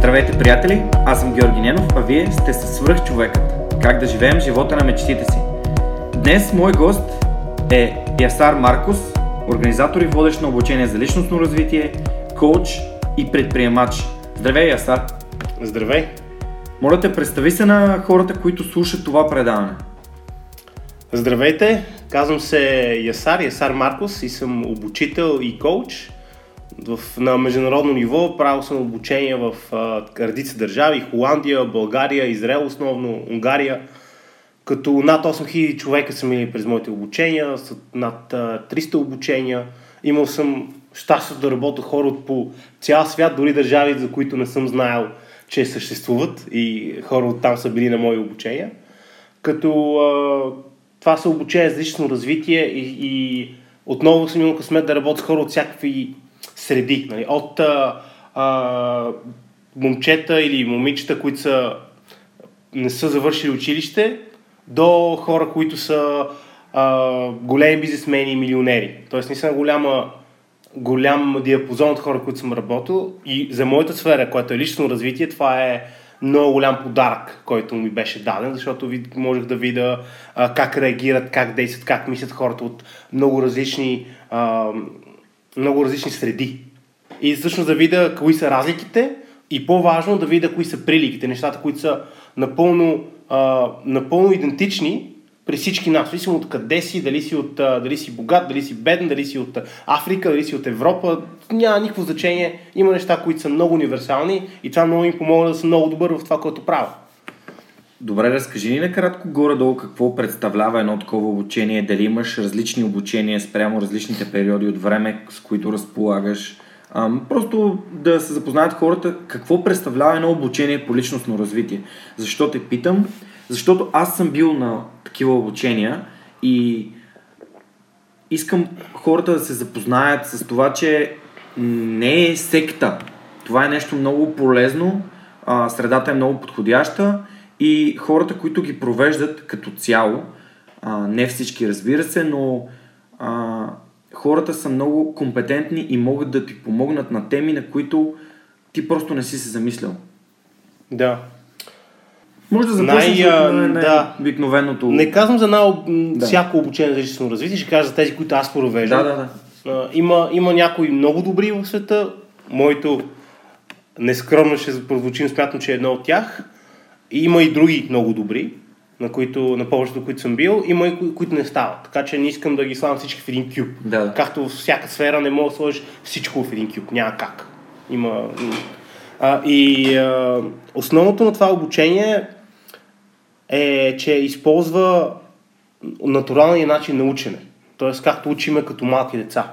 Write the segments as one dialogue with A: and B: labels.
A: Здравейте, приятели! Аз съм Георги Ненов, а вие сте със свръхчовекът. Как да живеем живота на мечтите си. Днес мой гост е Ясар Маркос, организатор и водещ на обучение за личностно развитие, коуч и предприемач. Здравей, Ясар!
B: Здравей!
A: Моля те, представи се на хората, които слушат това предаване.
B: Здравейте! Казвам се Ясар, Ясар Маркос и съм обучител и коуч. В, на международно ниво правил съм обучение в а, редица държави, Холандия, България, Израел основно, Унгария. Като над 8000 човека са минали през моите обучения, над а, 300 обучения. Имал съм щастието да работя хора от по цял свят, дори държави, за които не съм знаел, че съществуват и хора от там са били на мои обучения. Като а, това са обучения за лично развитие и, и отново съм имал късмет да работя с хора от всякакви среди. Нали? От а, а, момчета или момичета, които са, не са завършили училище, до хора, които са а, големи бизнесмени и милионери. Тоест, наистина голяма, голям диапазон от хора, които съм работил. И за моята сфера, която е лично развитие, това е много голям подарък, който ми беше даден, защото можех да видя а, как реагират, как действат, как мислят хората от много различни, а, много различни среди. И всъщност да видя кои са разликите и по-важно да видя кои са приликите, нещата, които са напълно, а, напълно идентични при всички нас, независимо от къде си, дали си, от, дали си богат, дали си беден, дали си от Африка, дали си от Европа, няма никакво значение. Има неща, които са много универсални и това много им помогна да съм много добър в това, което правя.
A: Добре, разкажи ни накратко горе-долу какво представлява едно такова обучение, дали имаш различни обучения спрямо различните периоди от време, с които разполагаш. Ам, просто да се запознаят хората какво представлява едно обучение по личностно развитие. Защо те питам? Защото аз съм бил на такива обучения и искам хората да се запознаят с това, че не е секта. Това е нещо много полезно, а, средата е много подходяща и хората, които ги провеждат като цяло, а, не всички разбира се, но а, хората са много компетентни и могат да ти помогнат на теми, на които ти просто не си се замислял.
B: Да,
A: може да започнеш най, от най- да. обикновеното.
B: Не казвам за най- да. всяко обучение за лично развитие, ще кажа за тези, които аз провеждам.
A: Да, да,
B: да. има, има някои много добри в света. Моето нескромно ще прозвучим, смятам, че е едно от тях. Има и други много добри, на, които, на повечето, които съм бил. Има и кои, които не стават. Така че не искам да ги слагам всички в един кюб.
A: Да.
B: Както във всяка сфера не мога да сложиш всичко в един кюб. Няма как. Има... А, и а, основното на това обучение е, че използва натуралния начин на учене. Тоест, както учиме като малки деца.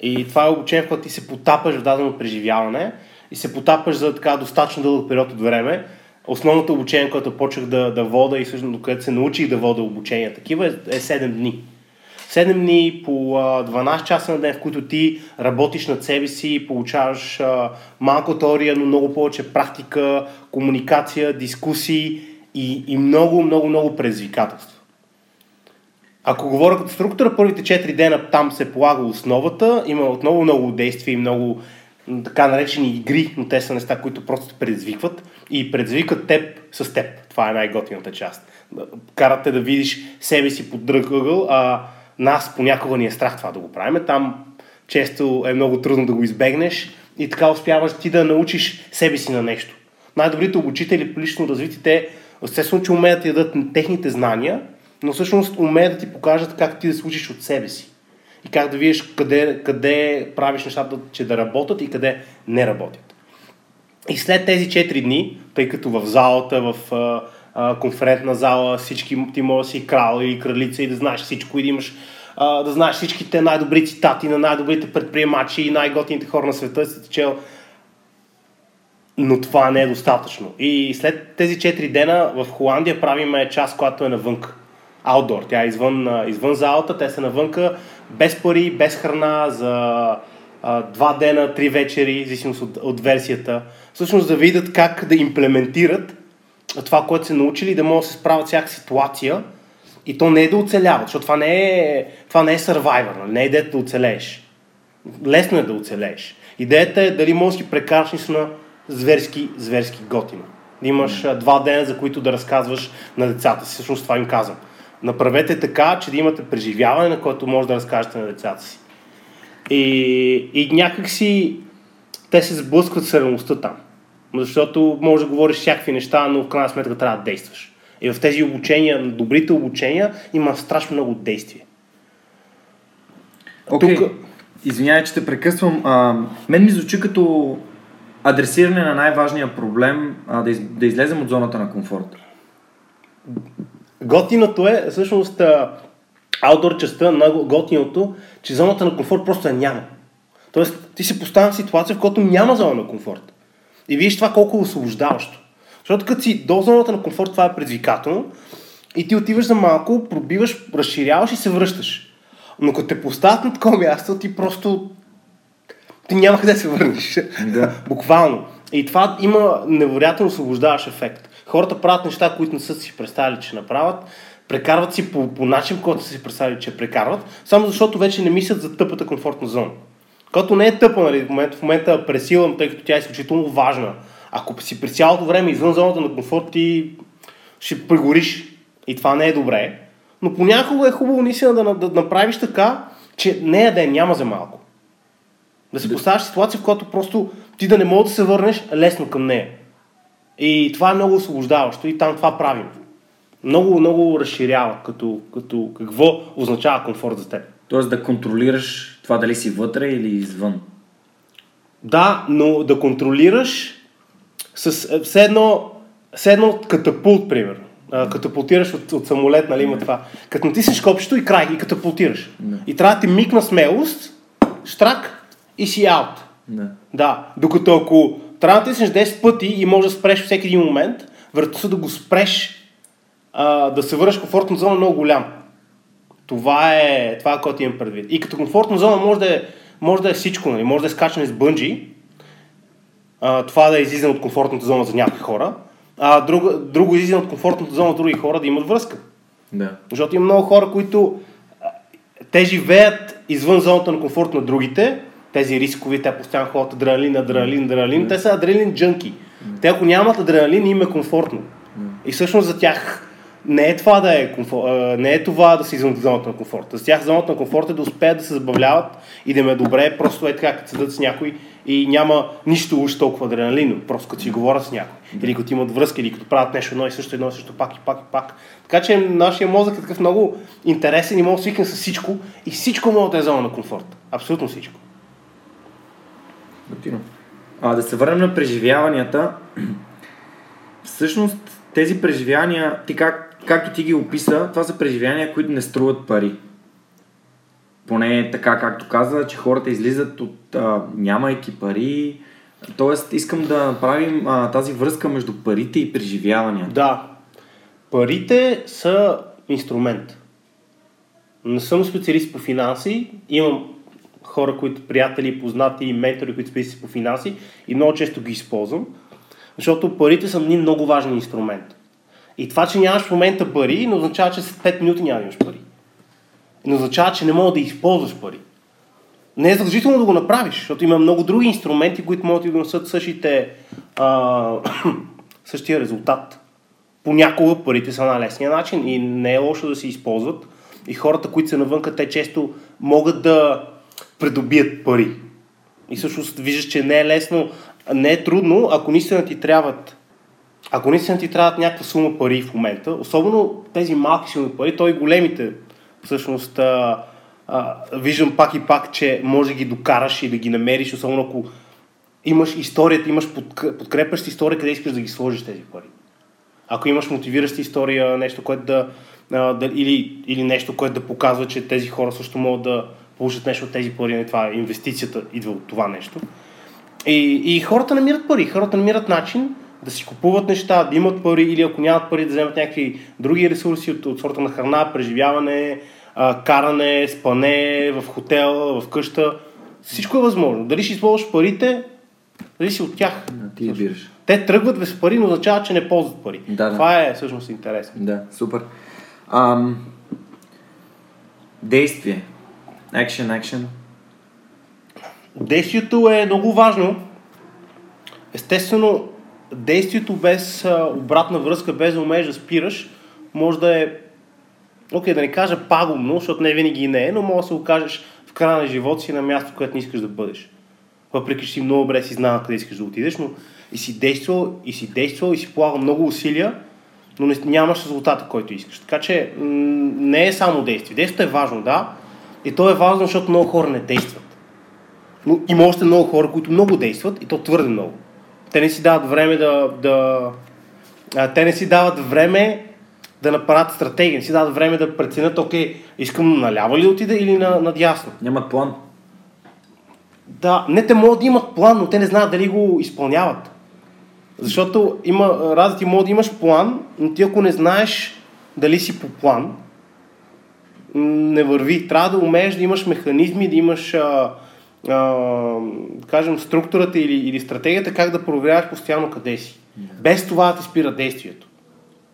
B: И това е обучение, в което ти се потапаш в дадено преживяване и се потапаш за така достатъчно дълъг период от време. Основното обучение, което почнах да, да вода и всъщност където се научих да вода обучение такива е, е 7 дни. 7 дни по 12 часа на ден, в които ти работиш над себе си, получаваш малко теория, но много повече практика, комуникация, дискусии и, и много, много, много предизвикателства. Ако говоря като структура, първите 4 дена там се полага основата, има отново много действия и много така наречени игри, но те са неща, които просто те предизвикват и предизвикат теб с теб. Това е най-готината част. Карате да видиш себе си под друг ъгъл, а нас понякога ни е страх това да го правим. Там често е много трудно да го избегнеш и така успяваш ти да научиш себе си на нещо. Най-добрите обучители по лично развитие, те Естествено, че умеят да дадат техните знания, но всъщност умеят да ти покажат как ти да случиш от себе си. И как да видиш къде, къде правиш нещата, че да работят и къде не работят. И след тези 4 дни, тъй като в залата, в конферентна зала, всички ти може да си крал или кралица и да знаеш всичко и да имаш да знаеш всичките най-добри цитати на най-добрите предприемачи и най-готините хора на света, си чел но това не е достатъчно. И след тези 4 дена в Холандия правиме част, която е навънка. Аутдор. Тя е извън, извън залата, те са навънка, без пари, без храна, за а, два дена, три вечери, в зависимост от, от версията. Всъщност да видят как да имплементират това, което са научили, да могат да се справят всяка ситуация. И то не е да оцеляват, защото това не е, това не е survivor, нали? не е идеята да оцелееш. Лесно е да оцелееш. Идеята е дали можеш да прекараш на зверски, зверски готино. Да имаш mm. два дена, за които да разказваш на децата си. Всъщност това им казвам. Направете така, че да имате преживяване, на което може да разкажете на децата си. И, и някакси те се сблъскват с реалността там. Защото може да говориш всякакви неща, но в крайна сметка трябва да действаш. И в тези обучения, добрите обучения, има страшно много действие.
A: Okay. Тук... Извинявай, че те прекъсвам. А, мен ми звучи като адресиране на най-важния проблем, а, да, из, да излезем от зоната на комфорт.
B: Готиното е, всъщност, аутдор частта на готиното, че зоната на комфорт просто я няма. Тоест, ти се поставя в ситуация, в която няма зона на комфорт. И виж това колко е освобождаващо. Защото като си до зоната на комфорт, това е предизвикателно, и ти отиваш за малко, пробиваш, разширяваш и се връщаш. Но като те поставят на такова място, ти просто ти няма къде да се върнеш. Да. Буквално. И това има невероятно освобождаващ ефект. Хората правят неща, които не са си представили, че направят. Прекарват си по, по начин, който са си представили, че прекарват, само защото вече не мислят за тъпата комфортна зона. Като не е тъпа, нали, в момента, в момента пресилвам, тъй като тя е изключително важна. Ако си през цялото време извън зоната на комфорт, ти ще прегориш. И това не е добре. Но понякога е хубаво наистина да, да, да направиш така, че нея да я няма за малко. Да се поставяш в ситуация, в която просто ти да не можеш да се върнеш лесно към нея. И това е много освобождаващо и там това правим. Много, много разширява като, като какво означава комфорт за теб.
A: Тоест да контролираш това дали си вътре или извън.
B: Да, но да контролираш с все едно, все едно катапулт, примерно. Катапултираш от, от самолет, нали има това. Като натиснеш копчето и край, и катапултираш. Не. И трябва да ти миг смелост, штрак и си аут.
A: Не.
B: Да, докато ако трябва да натиснеш 10 пъти и може да спреш всеки един момент, вероятността да го спреш, а, да се върнеш комфортна зона е много голям. Това е това, което имам предвид. И като комфортна зона може да е, може да е всичко, нали? може да е скачане с бънджи, а, това да е излизане от комфортната зона за някои хора, а друго, друго излизане от комфортната зона други хора да имат връзка.
A: Да.
B: Защото има много хора, които те живеят извън зоната на комфорт на другите, тези рискови, те постоянно ходят адреналин, адреналин, адреналин, те са адреналин джънки. Те ако нямат адреналин, им е комфортно. И всъщност за тях не е това да е комфор... не е това да се извън зоната на комфорта. За тях зоната на комфорта е да успеят да се забавляват и да им е добре, просто е така, като седат с някой и няма нищо уж толкова адреналино, просто като си говорят с някой. Или като имат връзки, или като правят нещо едно и също, едно и също, пак и пак и пак. Така че нашия мозък е такъв много интересен и може да свикне с всичко и всичко може да е зона на комфорт. Абсолютно всичко.
A: А, да се върнем на преживяванията. Всъщност тези преживявания, ти как, както ти ги описа, това са преживявания, които не струват пари. Поне така, както каза, че хората излизат от а, нямайки пари. Тоест, искам да направим а, тази връзка между парите и преживяванията.
B: Да. Парите са инструмент. Не съм специалист по финанси, имам хора, които приятели, познати ментори, които специалисти по финанси и много често ги използвам, защото парите са един много важен инструмент. И това, че нямаш в момента пари, не означава, че след 5 минути няма имаш пари. Не означава, че не мога да използваш пари. Не е задължително да го направиш, защото има много други инструменти, които могат да донесат същите, а, същия резултат. Понякога парите са на лесния начин и не е лошо да се използват. И хората, които са навънка, те често могат да придобият пари. И всъщност виждаш, че не е лесно, не е трудно, ако наистина ти трябват ако наистина ти трябват някаква сума пари в момента, особено тези малки суми пари, то и големите, всъщност а, а, виждам пак и пак, че може да ги докараш и да ги намериш, особено ако имаш историята, имаш подкрепяща история, къде искаш да ги сложиш тези пари. Ако имаш мотивираща история, нещо, което да, а, да или, или нещо, което да показва, че тези хора също могат да, получат нещо от тези пари, не това инвестицията идва от това нещо. И, и хората намират пари, хората намират начин да си купуват неща, да имат пари или ако нямат пари да вземат някакви други ресурси от, от сорта на храна, преживяване, а, каране, спане в хотел, в къща. Всичко е възможно. Дали ще използваш парите, дали си от тях.
A: Да, ти избираш.
B: Те тръгват без пари, но означава, че не ползват пари.
A: Да, да.
B: Това е всъщност интересно.
A: Да, супер. Ам, действие. Action, action.
B: Действието е много важно. Естествено, действието без обратна връзка, без да умееш да спираш, може да е, окей, да не кажа пагубно, защото не винаги не е, но може да се окажеш в края на живота си на място, което не искаш да бъдеш. Въпреки, че си много добре си знал къде искаш да отидеш, но и си действал, и си действал, и си полагал много усилия, но не, нямаш резултата, който искаш. Така че м- не е само действие. Действието е важно, да, и то е важно, защото много хора не действат. Но има още много хора, които много действат и то твърде много. Те не си дават време да... да а, те не си дават време да направят стратегия, не си дават време да преценят, окей, искам наляво ли да отида или на, надясно.
A: Нямат план.
B: Да, не те могат да имат план, но те не знаят дали го изпълняват. Защото има раз ти може да имаш план, но ти ако не знаеш дали си по план, не върви. Трябва да умееш да имаш механизми, да имаш, а, а, да кажем, структурата или, или стратегията, как да проверяваш постоянно къде си. Без това да те спира действието.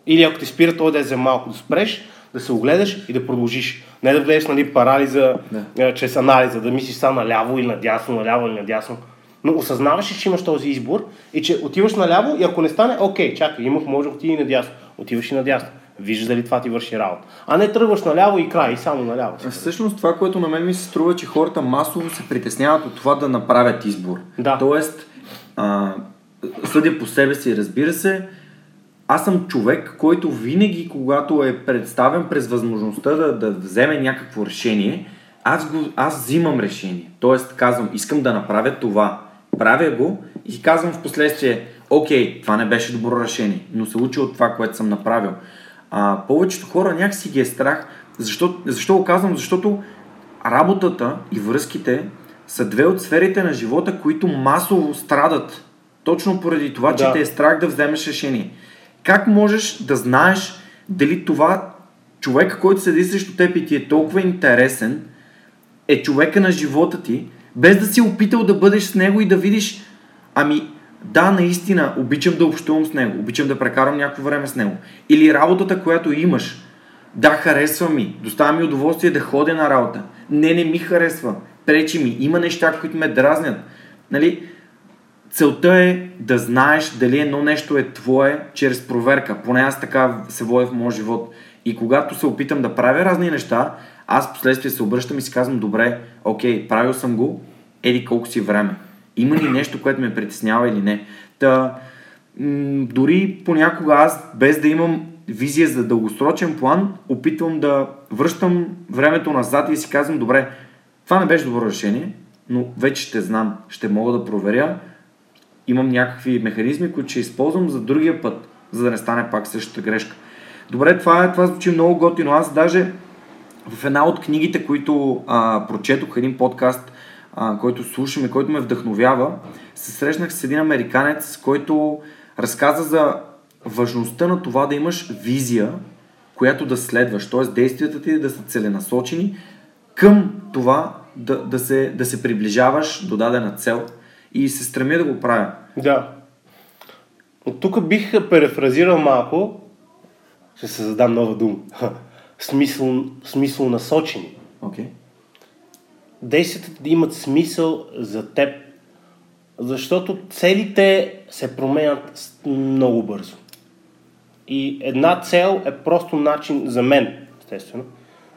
B: Или ако те спира, той да е за малко да спреш, да се огледаш и да продължиш. Не да влезеш нали, парализа
A: Да.
B: чрез анализа, да мислиш са наляво или надясно, наляво или надясно. Но осъзнаваш, че имаш този избор и че отиваш наляво и ако не стане, окей, чакай, имах, може да отида и надясно. Отиваш и надясно. Виждаш дали това ти върши работа. А не тръгваш наляво и край, и само наляво.
A: Всъщност това, което на мен ми се струва, че хората масово се притесняват от това да направят избор.
B: Да.
A: Тоест, а, съдя по себе си, разбира се, аз съм човек, който винаги, когато е представен през възможността да, да вземе някакво решение, аз, го, аз взимам решение. Тоест казвам, искам да направя това. Правя го и казвам в последствие, окей, това не беше добро решение, но се учи от това, което съм направил. А, повечето хора някакси ги е страх. Защо, защо го казвам? Защото работата и връзките са две от сферите на живота, които масово страдат. Точно поради това, че
B: Да.
A: те е страх да вземеш решение. Как можеш да знаеш дали това човек, който седи срещу теб и ти е толкова интересен, е човека на живота ти, без да си опитал да бъдеш с него и да видиш, ами да, наистина, обичам да общувам с него, обичам да прекарам някакво време с него. Или работата, която имаш, да, харесва ми, доставя ми удоволствие да ходя на работа. Не, не ми харесва, пречи ми, има неща, които ме дразнят. Нали? Целта е да знаеш дали едно нещо е твое чрез проверка. Поне аз така се водя в моят живот. И когато се опитам да правя разни неща, аз последствие се обръщам и си казвам, добре, окей, правил съм го, еди колко си време. Има ли нещо, което ме притеснява или не? Та, м- дори понякога аз, без да имам визия за дългосрочен план, опитвам да връщам времето назад и си казвам, добре, това не беше добро решение, но вече ще знам, ще мога да проверя, имам някакви механизми, които ще използвам за другия път, за да не стане пак същата грешка. Добре, това, е, това звучи много готино. Аз даже в една от книгите, които а, прочетох, един подкаст, а, който слушам и който ме вдъхновява, се срещнах с един американец, който разказа за важността на това да имаш визия, която да следваш, т.е. действията ти да са целенасочени към това да, да, се, да се приближаваш до дадена цел и се стремя да го правя.
B: Да. От тук бих перефразирал малко, ще се задам нова дума. Смисъл, смисъл насочени.
A: Okay.
B: Действията да имат смисъл за теб, защото целите се променят много бързо. И една цел е просто начин за мен, естествено.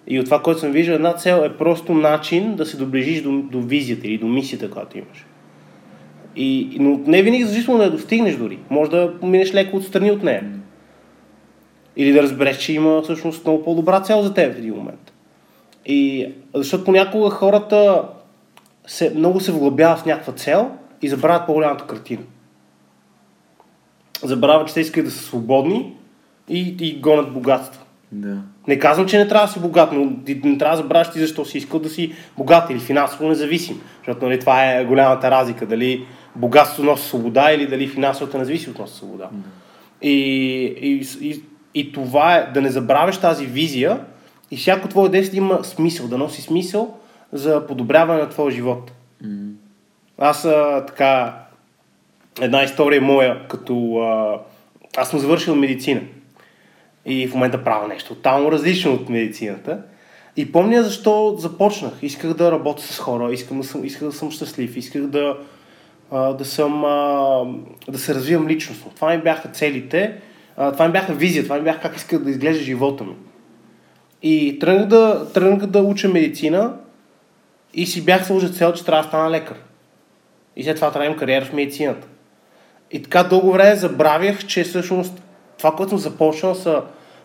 B: И от това, което съм виждал, една цел е просто начин да се доближиш до, до визията или до мисията, която имаш. И, но не винаги задължително да я достигнеш дори. Може да минеш леко отстрани от нея. Или да разбереш, че има всъщност много по-добра цел за теб в един момент. И защото понякога хората се, много се вглъбяват в някаква цел и забравят по-голямата картина. Забравят, че те искат да са свободни и, и гонят богатство.
A: Да.
B: Не казвам, че не трябва да си богат, но не трябва да забравяш ти защо си искал да си богат или финансово независим. Защото нали, това е голямата разлика. Дали богатството носи свобода или дали финансовата независимост носи свобода. Mm. И, и, и, и това е да не забравяш тази визия и всяко твое действие има смисъл, да носи смисъл за подобряване на твоя живот. Mm. Аз а, така, една история моя, като а, аз съм завършил медицина и в момента правя нещо тотално различно от медицината. И помня защо започнах. Исках да работя с хора, исках да съм, исках да съм щастлив, исках да, а, да, съм, а, да се развивам личностно. Това ми бяха целите, а, това ми бяха визия, това ми бяха как исках да изглежда живота ми. И тръгнах да, тръгнах да уча медицина и си бях сложил цел, че трябва да стана лекар. И след това трябва да имам кариера в медицината. И така дълго време забравях, че всъщност това, което съм започнал са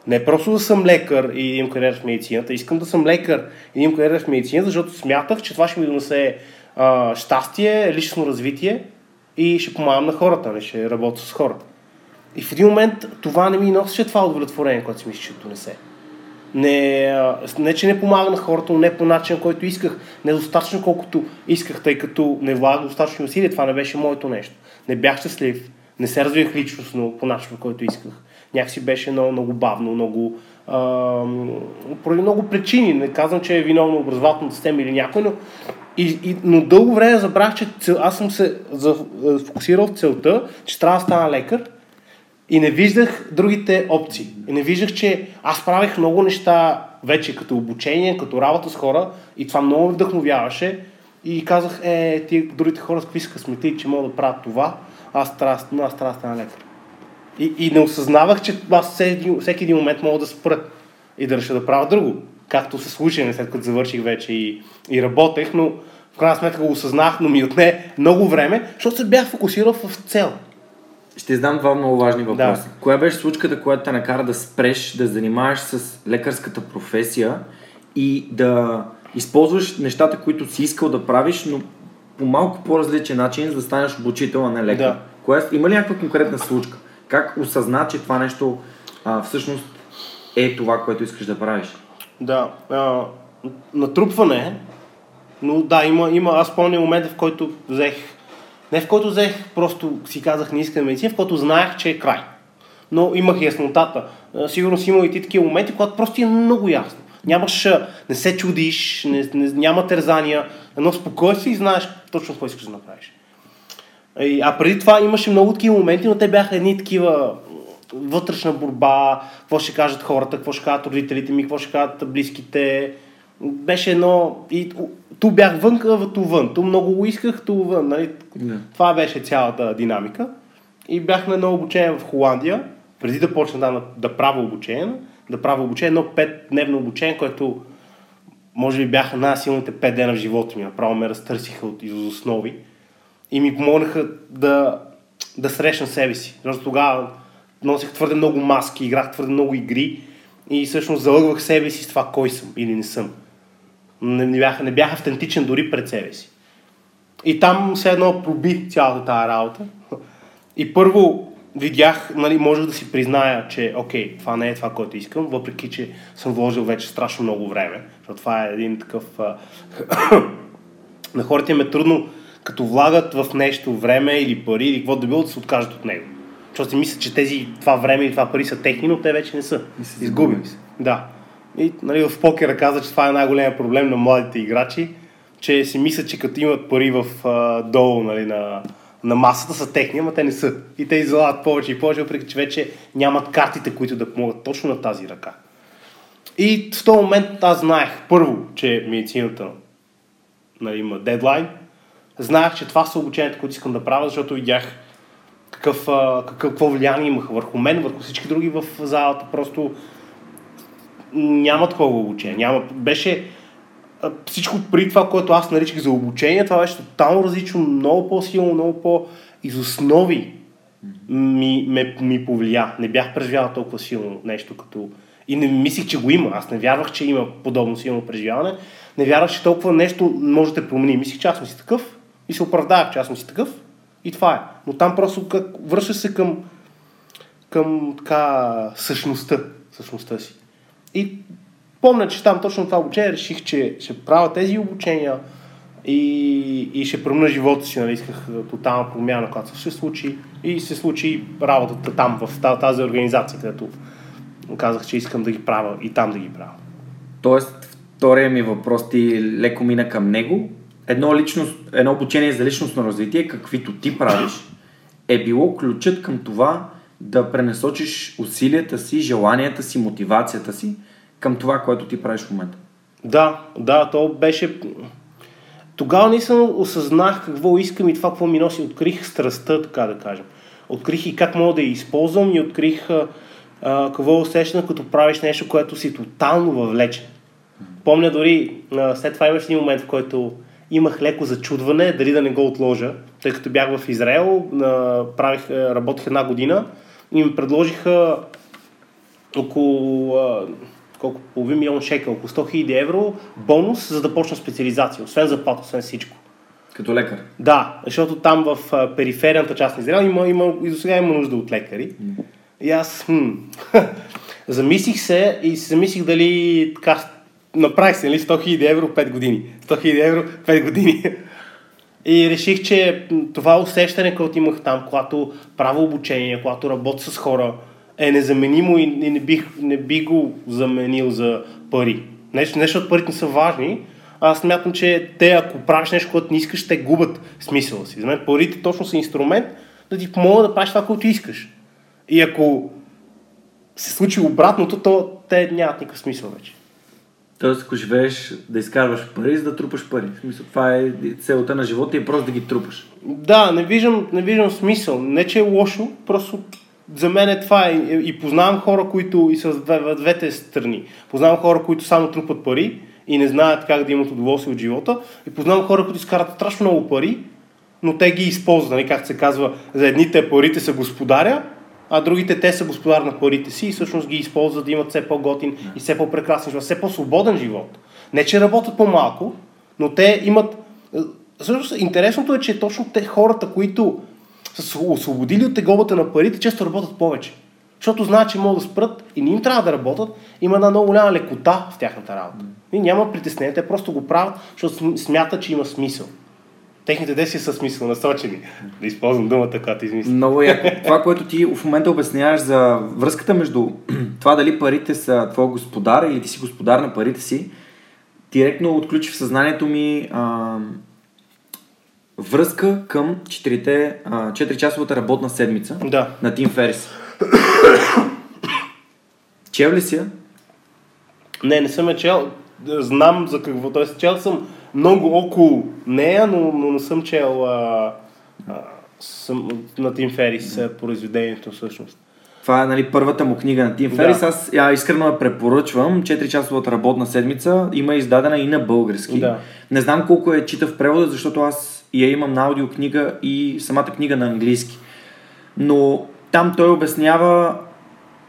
B: не просто да съм лекар и имам кариера в медицината, искам да съм лекар и имам кариера в медицината, защото смятах, че това ще ми донесе а, щастие, лично развитие и ще помагам на хората, не ще работя с хората. И в един момент това не ми носеше това удовлетворение, което си мисля, че донесе. Не, не, че не помага на хората, но не по начин, който исках. Недостатъчно колкото исках, тъй като не влагах достатъчно усилия. Това не беше моето нещо. Не бях щастлив. Не се развих личностно по начин, по който исках. Някакси беше много, много бавно, много, а, поради много причини. Не казвам, че е виновно образователната система или някой, но, и, и, но дълго време забрах, че цел, аз съм се фокусирал в целта, че трябва да стана лекар и не виждах другите опции. И не виждах, че аз правих много неща вече като обучение, като работа с хора и това много вдъхновяваше. И казах, е, ти другите хора с какви са късмети, че могат да правят това, аз трябва, аз трябва да стана лекар. И, и не осъзнавах, че аз всеки, всеки един момент мога да спра и да реша да правя друго. Както се случи, след като завърших вече и, и работех, но в крайна сметка го осъзнах, но ми отне много време, защото се бях фокусирал в цел.
A: Ще задам два много важни въпроса. Да. Коя беше случката, която те накара да спреш да занимаваш с лекарската професия и да използваш нещата, които си искал да правиш, но по малко по-различен начин, за да станеш обучител, а не лекар? Да. Коя, има ли някаква конкретна случка? Как осъзна, че това нещо а, всъщност е това, което искаш да правиш?
B: Да, а, натрупване, но да, има, има, аз помня момента, в който взех, не в който взех, просто си казах не искам медицина, в който знаех, че е край. Но имах яснотата. Сигурно си имал и ти такива моменти, когато просто е много ясно. Нямаш, не се чудиш, не, не, няма тързания, едно спокойствие и знаеш точно какво искаш да направиш. А преди това имаше много такива моменти, но те бяха едни такива вътрешна борба, какво ще кажат хората, какво ще кажат родителите ми, какво ще кажат близките. Беше едно... И ту бях вън, ту вън. Ту много го исках, ту вън. Нали? Yeah. Това беше цялата динамика. И бях на едно обучение в Холандия, преди да почна да, да правя обучение, да правя обучение, едно 5-дневно обучение, което може би бяха най-силните 5 дена в живота ми. Направо ме разтърсиха от из основи и ми помогнаха да, да срещна себе си. Защото тогава носих твърде много маски, играх твърде много игри и всъщност залъгвах себе си с това кой съм или не съм. Не, не, бях, не бях автентичен дори пред себе си. И там все едно проби цялата тази работа. И първо видях, нали, можех да си призная, че окей, това не е това, което искам, въпреки, че съм вложил вече страшно много време. Защото това е един такъв... на хората им е трудно като влагат в нещо време или пари или какво да било, да се откажат от него. Защото си мислят, че тези, това време и това пари са техни, но те вече не са. Изгубим се. Да. И нали, в покера каза, че това е най-големия проблем на младите играчи, че си мислят, че като имат пари в а, долу нали, на, на масата са техни, ама те не са. И те излагат повече и повече, въпреки че вече нямат картите, които да помогат точно на тази ръка. И в този момент аз знаех първо, че медицината нали, има дедлайн, знаех, че това са обученията, които искам да правя, защото видях какъв, какво влияние имаха върху мен, върху всички други в залата. Просто няма такова обучение. Няма, беше всичко при това, което аз наричах за обучение, това беше тотално различно, много по-силно, много по-из ми, ме, ми повлия. Не бях преживявал толкова силно нещо като... И не мислих, че го има. Аз не вярвах, че има подобно силно преживяване. Не вярвах, че толкова нещо може да промени. Мислих, че аз съм си такъв и се оправдавах, че аз съм си такъв и това е. Но там просто как, връща се към, към така същността, същността си. И помня, че там точно това обучение реших, че ще правя тези обучения и, и ще промна живота си, нали, исках тотална промяна, която се случи и се случи работата там, в тази организация, където казах, че искам да ги правя и там да ги правя.
A: Тоест, втория ми въпрос ти леко мина към него. Едно, личност, едно обучение за личностно развитие, каквито ти правиш, е било ключът към това да пренасочиш усилията си, желанията си, мотивацията си към това, което ти правиш в момента.
B: Да, да, то беше... Тогава наистина осъзнах какво искам и това какво ми носи. Открих страстта, така да кажем. Открих и как мога да я използвам и открих а, а, какво усещане, като правиш нещо, което си тотално въвлечен. Помня дори, а, след това имаш един момент, в който имах леко зачудване дали да не го отложа, тъй като бях в Израел, а, правих, работих една година и ми предложиха около а, колко половин милион шекел, около 100 000 евро бонус, за да почна специализация, освен заплата, освен всичко.
A: Като лекар?
B: Да, защото там в периферията част на Израел има, има, и до сега има нужда от лекари. Mm. И аз хм, замислих се и се замислих дали така направих се, нали, 100 000 евро 5 години. 100 000 евро 5 години. И реших, че това усещане, което имах там, когато правя обучение, когато работя с хора, е незаменимо и не бих, не бих го заменил за пари. Нещо, нещо от парите не са важни, аз смятам, че те, ако правиш нещо, което не искаш, те губят смисъла си. За мен парите точно са инструмент да ти помогнат да правиш това, което искаш. И ако се случи обратното, то те нямат никакъв смисъл вече.
A: Тоест, ако живееш да изкарваш пари, за да трупаш пари. В смисъл, това е целта на живота и просто да ги трупаш.
B: Да, не виждам, не виждам смисъл. Не, че е лошо, просто за мен е това. И, и познавам хора, които и са в двете страни. Познавам хора, които само трупат пари и не знаят как да имат удоволствие от живота. И познавам хора, които изкарат страшно много пари, но те ги използват. Нали, както се казва, за едните парите са господаря, а другите те са господар на парите си и всъщност ги използват да имат все по-готин и все по-прекрасен живот, все по-свободен живот. Не, че работят по-малко, но те имат... Всъщност, интересното е, че точно те хората, които са се освободили от тегобата на парите, често работят повече. Защото знаят, че могат да спрат и не им трябва да работят. Има една много голяма лекота в тяхната работа. И няма притеснение, те просто го правят, защото смятат, че има смисъл. Техните действия са смисъл насочени. Да използвам думата, която измисля.
A: Много яко. Това, което ти в момента обясняваш за връзката между това дали парите са твой господар или ти си господар на парите си, директно отключи в съзнанието ми а, връзка към 4-часовата работна седмица
B: да.
A: на Тим Ферис. Чел ли си я?
B: Не, не съм я чел. Знам за какво. Тоест, чел съм много около нея, но, но не съм чел а, а, съм, на Тим Ферис произведението всъщност.
A: Това е нали, първата му книга на Тим Ферис. Да. Аз я искрено я препоръчвам. 4-часовата работна седмица. Има издадена и на български.
B: Да.
A: Не знам колко е чита в превода, защото аз я имам на аудиокнига и самата книга на английски. Но там той обяснява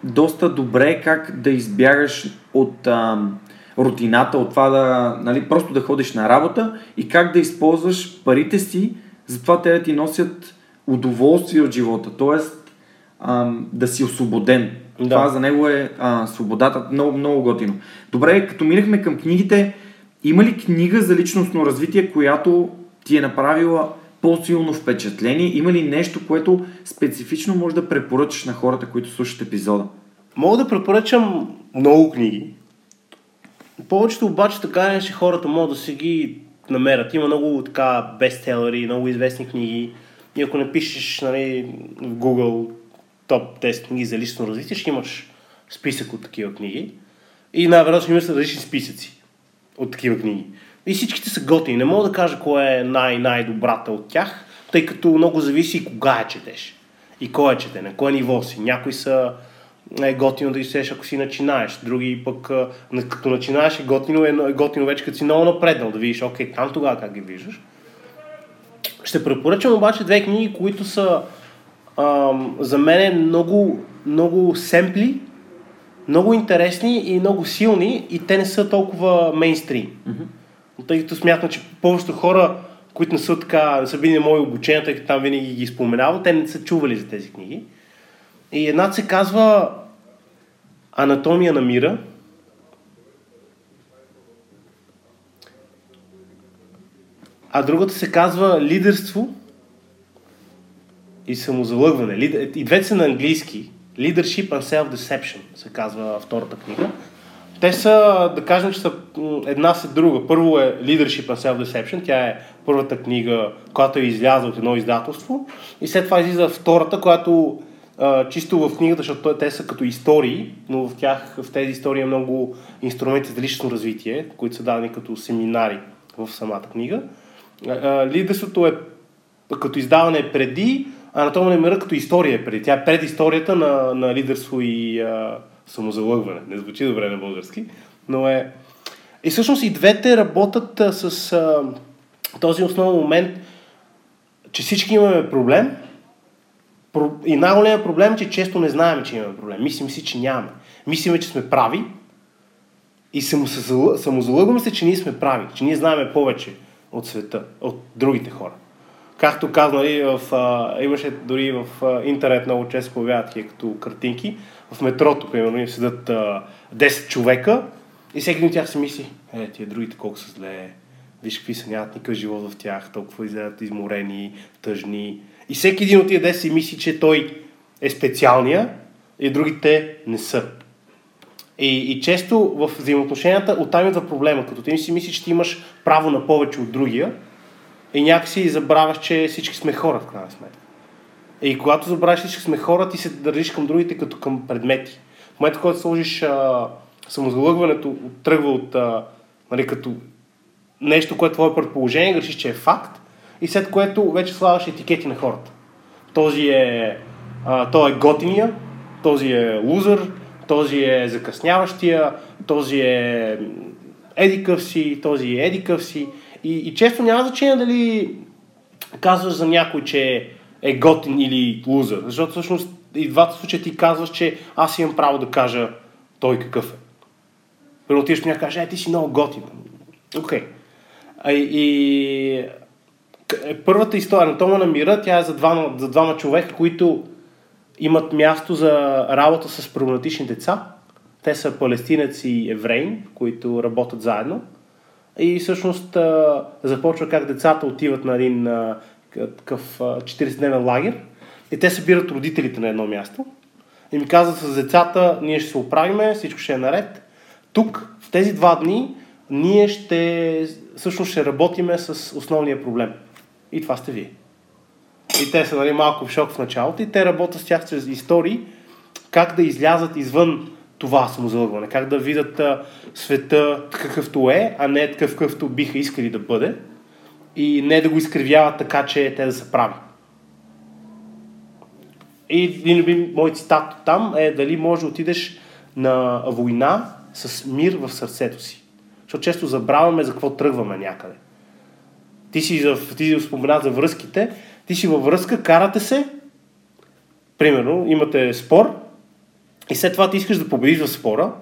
A: доста добре как да избягаш от ам, рутината, от това да, нали, просто да ходиш на работа и как да използваш парите си, затова те да ти носят удоволствие от живота, т.е. да си освободен. Да. Това за него е а, свободата, много, много готино. Добре, като минахме към книгите, има ли книга за личностно развитие, която ти е направила по-силно впечатление? Има ли нещо, което специфично може да препоръчаш на хората, които слушат епизода?
B: Мога да препоръчам много книги. Повечето обаче така е, че хората могат да си ги намерят. Има много така бестселери, много известни книги. И ако не пишеш нали, в Google топ 10 книги за лично развитие, ще имаш списък от такива книги. И най-вероятно имаш различни списъци от такива книги. И всичките са готини. Не мога да кажа кое е най-най-добрата от тях, тъй като много зависи кога я четеш. И кой е чете, на кое ниво си. Някои са е готино да изсеш, ако си начинаеш. Други пък, като начинаеш е готино, е, е готино вече като си много напреднал, да видиш, окей, там тогава как ги виждаш. Ще препоръчам обаче две книги, които са ам, за мен много, много семпли, много интересни и много силни и те не са толкова мейнстрим. Mm-hmm. Тъй като смятам, че повечето хора, които не са така, не са били на мои обучения, тъй като там винаги ги споменава, те не са чували за тези книги. И една се казва Анатомия на мира. а другата се казва лидерство и самозалъгване. И двете са на английски. Leadership and Self-Deception се казва втората книга. Те са, да кажем, че са една след друга. Първо е Leadership and Self-Deception, тя е първата книга, която е излязла от едно издателство. И след това излиза втората, която а, чисто в книгата, защото те са като истории, но в тях, в тези истории е много инструменти за лично развитие, които са дадени като семинари в самата книга. Лидерството е като издаване преди, Анатомия на мира като история е преди. Тя е пред историята на, на лидерство и а, самозалъгване. Не звучи добре на български, но е... И всъщност и двете работят а, с а, този основен момент, че всички имаме проблем и най-големият проблем е, че често не знаем, че имаме проблем. Мислим си, че нямаме. Мислиме, че сме прави и самозалъгваме се, че ние сме прави, че ние знаеме повече от света, от другите хора. Както казва, нали, имаше дори в интернет много често появяват като картинки. В метрото, примерно, седат а, 10 човека и всеки от тях си мисли, е, тия другите колко са зле, виж какви са, нямат никакъв живот в тях, толкова изгледат изморени, тъжни. И всеки един от тия 10 си мисли, че той е специалния и другите не са. И, и често в взаимоотношенията оттам идва проблема, като ти си мислиш, че ти имаш право на повече от другия, и някакси забравяш, че всички сме хора, в крайна сметка. И когато забравяш, че сме хора, ти се държиш към другите като към предмети. В момента, когато сложиш а, самозалъгването, тръгва от а, нали, като нещо, което е твое предположение, грешиш, че е факт, и след което вече слагаш етикети на хората. Този е, а, той е готиния, този е лузър, този е закъсняващия, този е едикъв си, този е едикъв си. И, и често няма значение дали казваш за някой, че е готин или лузър. Защото всъщност и двата случая ти казваш, че аз имам право да кажа той какъв е. Първо отиваш някой каже, е, ти си много готин. Окей. Okay. И, и е, първата история на Тома на мира, тя е за двама, за двама човека, които имат място за работа с проблематични деца. Те са палестинец и евреин, които работят заедно. И всъщност започва как децата отиват на един такъв 40-дневен лагер и те събират родителите на едно място и ми казват с децата, ние ще се оправиме, всичко ще е наред. Тук, в тези два дни, ние ще, всъщност ще работиме с основния проблем. И това сте вие. И те са нали, малко в шок в началото и те работят с тях чрез истории, как да излязат извън това самозалъгване, как да видят а, света какъвто е, а не такъв какъвто биха искали да бъде и не да го изкривяват така, че те да са прави. И един мой цитат там е дали може да отидеш на война с мир в сърцето си. Защото често забравяме за какво тръгваме някъде. Ти си, ти спомена за връзките, ти си във връзка, карате се, примерно, имате спор, и след това ти искаш да победиш в спора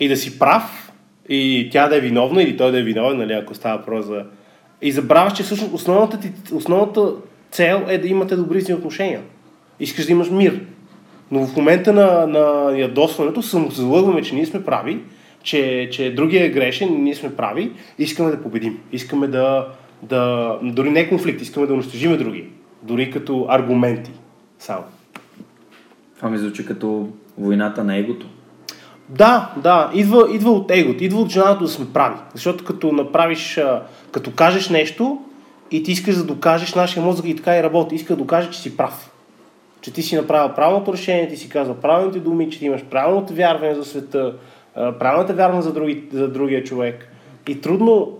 B: и да си прав и тя да е виновна или той да е виновен, нали, ако става въпрос за... И забравяш, че всъщност основната, ти, основната цел е да имате добри отношения. Искаш да имаш мир. Но в момента на, на ядосването залъгваме, че ние сме прави, че, че другия е грешен, ние сме прави, искаме да победим. Искаме да, да дори не конфликт, искаме да унищожиме други. Дори като аргументи. Само.
A: Това ми звучи като войната на егото.
B: Да, да, идва, идва от егото, идва от желанието да сме прави. Защото като направиш, като кажеш нещо и ти искаш да докажеш, нашия мозък и така и работи, иска да докаже, че си прав. Че ти си направил правилното решение, ти си казал правилните думи, че ти имаш правилното вярване за света, правилната вярване за, други, за другия човек. И трудно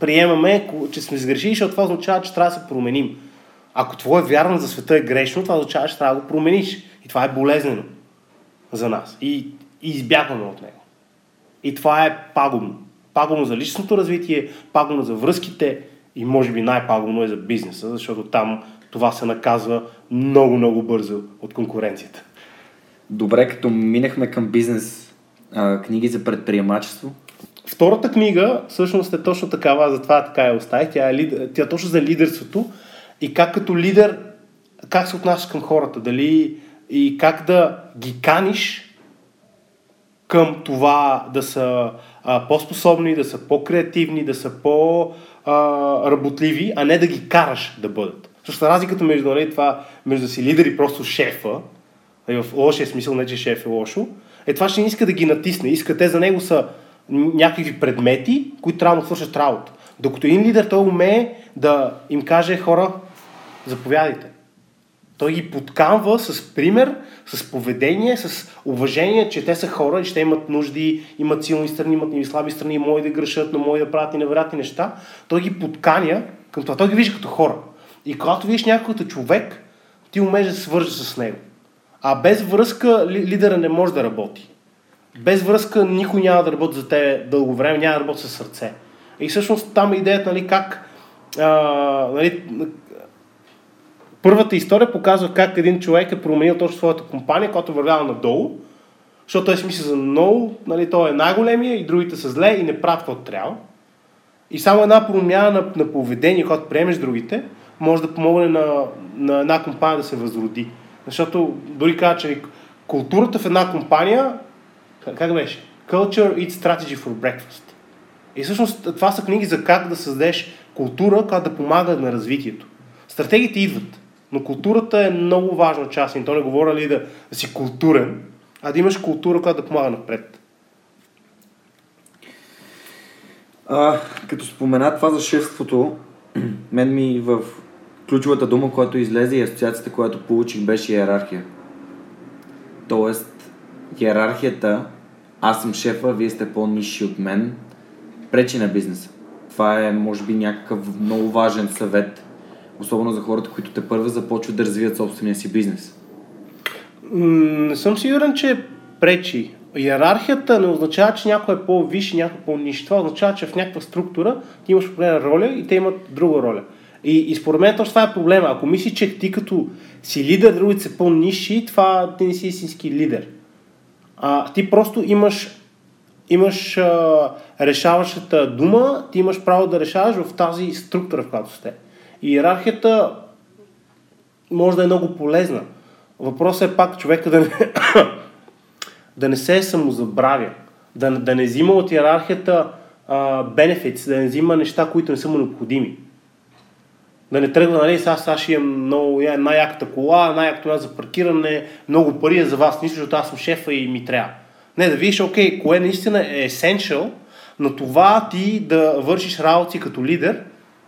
B: приемаме, че сме сгрешили, защото това означава, че трябва да се променим. Ако твое вярване за света е грешно, това означава, че трябва да го промениш. И това е болезнено за нас. И, и избягваме от него. И това е пагубно. Пагубно за личностното развитие, пагубно за връзките и може би най-пагубно е за бизнеса, защото там това се наказва много, много бързо от конкуренцията.
A: Добре, като минахме към бизнес, книги за предприемачество.
B: Втората книга всъщност е точно такава, затова така я оставих. Тя е, тя е точно за лидерството и как като лидер, как се отнасяш към хората. Дали и как да ги каниш към това да са а, по-способни, да са по-креативни, да са по- а, не да ги караш да бъдат. Защото разликата между нали, това, между да си лидер и просто шефа, нали, в лошия смисъл, не че шеф е лошо, е това, че не иска да ги натисне. Иска те за него са някакви предмети, които трябва да свършат работа. Докато един лидер, той умее да им каже хора, заповядайте. Той ги подканва с пример, с поведение, с уважение, че те са хора и те имат нужди, имат силни страни, имат и слаби страни, мои да грешат, но мои да правят и невероятни неща. Той ги подканя към това. Той ги вижда като хора. И когато видиш като човек, ти умееш да се свържеш с него. А без връзка лидера не може да работи. Без връзка никой няма да работи за те дълго време, няма да работи със сърце. И всъщност там е идеята, нали, как а, нали, първата история показва как един човек е променил точно своята компания, която е вървяла надолу, защото той си мисли за много, нали, той е най-големия и другите са зле и не правят каквото трябва. И само една промяна на, на поведение, когато приемеш другите, може да помогне на, на една компания да се възроди. Защото дори казва, че културата в една компания, как беше? Culture eats strategy for breakfast. И всъщност това са книги за как да създадеш култура, която да помага на развитието. Стратегиите идват, но културата е много важна част. И то не говоря ли да, да си културен, а да имаш култура, която да помага напред.
A: А, като спомена това за шефството, мен ми в ключовата дума, която излезе и асоциацията, която получих, беше иерархия. Тоест, иерархията, аз съм шефа, вие сте по-ниши от мен, пречи на бизнеса. Това е, може би, някакъв много важен съвет, особено за хората, които те първо започват да развият собствения си бизнес.
B: Не съм сигурен, че пречи. Иерархията не означава, че някой е по-виш някой е по-ниш. Това означава, че в някаква структура ти имаш определена роля и те имат друга роля. И, и според мен точно това е проблема. Ако мислиш, че ти като си лидер, другите са по-ниши, това ти не си истински лидер. А, ти просто имаш, имаш а, решаващата дума, ти имаш право да решаваш в тази структура, в която сте. Иерархията може да е много полезна. Въпросът е пак човека да не, да не се самозабравя, да, да не взима от иерархията бенефит, да не взима неща, които не са му необходими. Да не тръгва, нали, сега, сега ще имам много, най-яката кола, най-якото за паркиране, много пари е за вас, нищо, защото аз съм шефа и ми трябва. Не, да видиш, окей, кое наистина е essential, но това ти да вършиш работи като лидер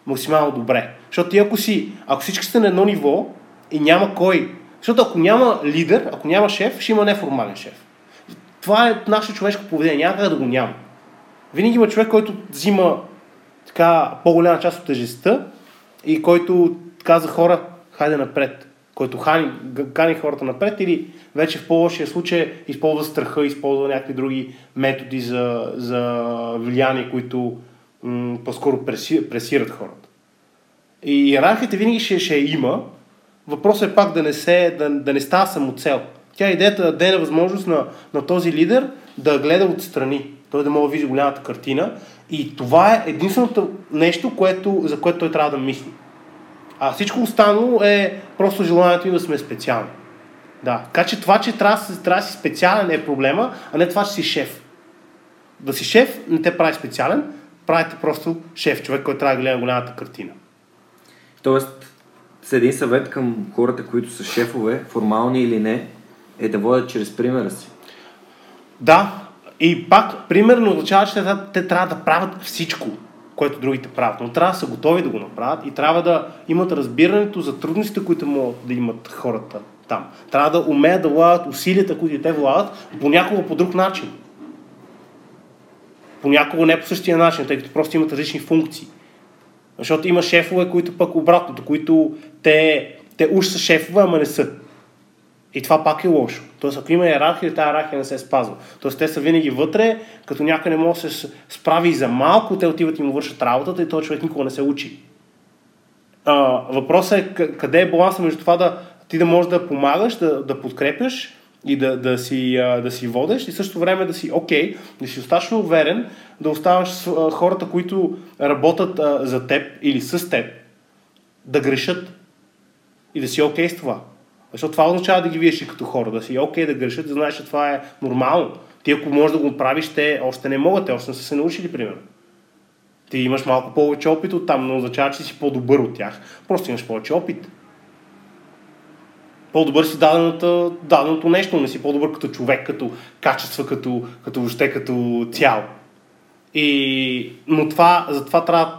B: максимално добре. Защото ти ако си, ако всички сте на едно ниво и няма кой, защото ако няма лидер, ако няма шеф, ще има неформален шеф. Това е наше човешко поведение, няма как да го няма. Винаги има човек, който взима така по-голяма част от тежестта и който каза хора, хайде напред. Който хани, кани хората напред или вече в по-лошия случай използва страха, използва някакви други методи за, за влияние, които м- по-скоро преси, пресират хората. И иерархията винаги ще, ще има. Въпросът е пак да не, се, да, да не става самоцел. Тя е идеята да даде възможност на, на този лидер да гледа отстрани. Той да може да види голямата картина. И това е единственото нещо, което, за което той трябва да мисли. А всичко останало е просто желанието им да сме специални. Да. Така че това, че трябва, трябва да си специален е проблема, а не това, че си шеф. Да си шеф не те прави специален, правите просто шеф, човек, който трябва да гледа голямата картина.
A: Тоест, с един съвет към хората, които са шефове, формални или не, е да водят чрез примера си.
B: Да, и пак, примерно означава, че те, трябва да правят всичко, което другите правят. Но трябва да са готови да го направят и трябва да имат разбирането за трудностите, които могат да имат хората там. Трябва да умеят да влагат усилията, които те влагат, понякога по друг начин. Понякога не по същия начин, тъй като просто имат различни функции. Защото има шефове, които пък обратното, които те, те уж са шефове, ама не са. И това пак е лошо. Тоест, ако има иерархия, тази иерархия не се спазва. Тоест, те са винаги вътре, като някой не може да се справи и за малко, те отиват и му вършат работата и този човек никога не се учи. А, въпросът е къде е баланса между това да ти да можеш да помагаш, да, да подкрепяш и да, да, си, да си водеш и също време да си окей, okay, да си достатъчно уверен, да оставаш хората, които работят за теб или с теб, да грешат и да си окей okay с това. Защото това означава да ги видиш и като хора, да си окей okay, да грешат, да знаеш, че това е нормално. Ти ако можеш да го правиш, те още не могат, те още не са се научили, примерно. Ти имаш малко повече опит от там, но означава, че си по-добър от тях. Просто имаш повече опит. По-добър си даденото, даденото нещо, не си по-добър като човек, като качества, като, като въобще като цяло. И, но това, за това трябва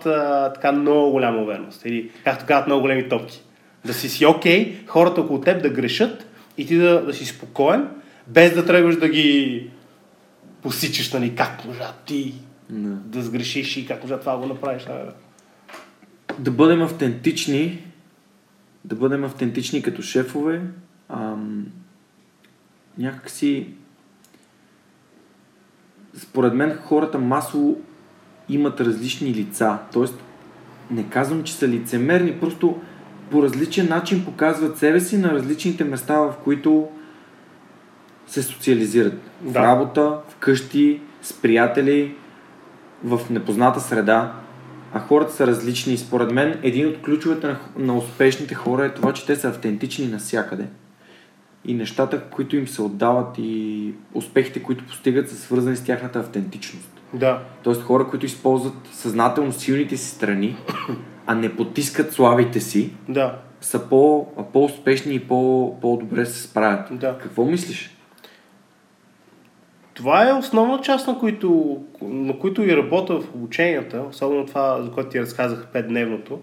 B: така много голяма увереност. Или, както казват, много големи топки. Да си си окей, okay, хората около теб да грешат и ти да, да си спокоен, без да тръгваш да ги посичаш, нали, как можа ти
A: Не.
B: да сгрешиш и как можа това го направиш. А,
A: Да бъдем автентични, да бъдем автентични като шефове, ам, някакси според мен хората масово имат различни лица. Тоест, не казвам, че са лицемерни, просто по различен начин показват себе си на различните места, в които се социализират. В
B: Да.
A: работа, в къщи, с приятели, в непозната среда. А хората са различни. И Според мен, един от ключовете на, на успешните хора е това, че те са автентични навсякъде. И нещата, които им се отдават и успехите, които постигат, са свързани с тяхната автентичност.
B: да,
A: Тоест хора, които използват съзнателно силните си страни, а не потискат слабите си,
B: да.
A: са по, по-успешни и по, по-добре се справят.
B: Да.
A: Какво мислиш?
B: Това е основна част, на които, на които и работя в обученията, особено това, за което ти разказах 5-дневното.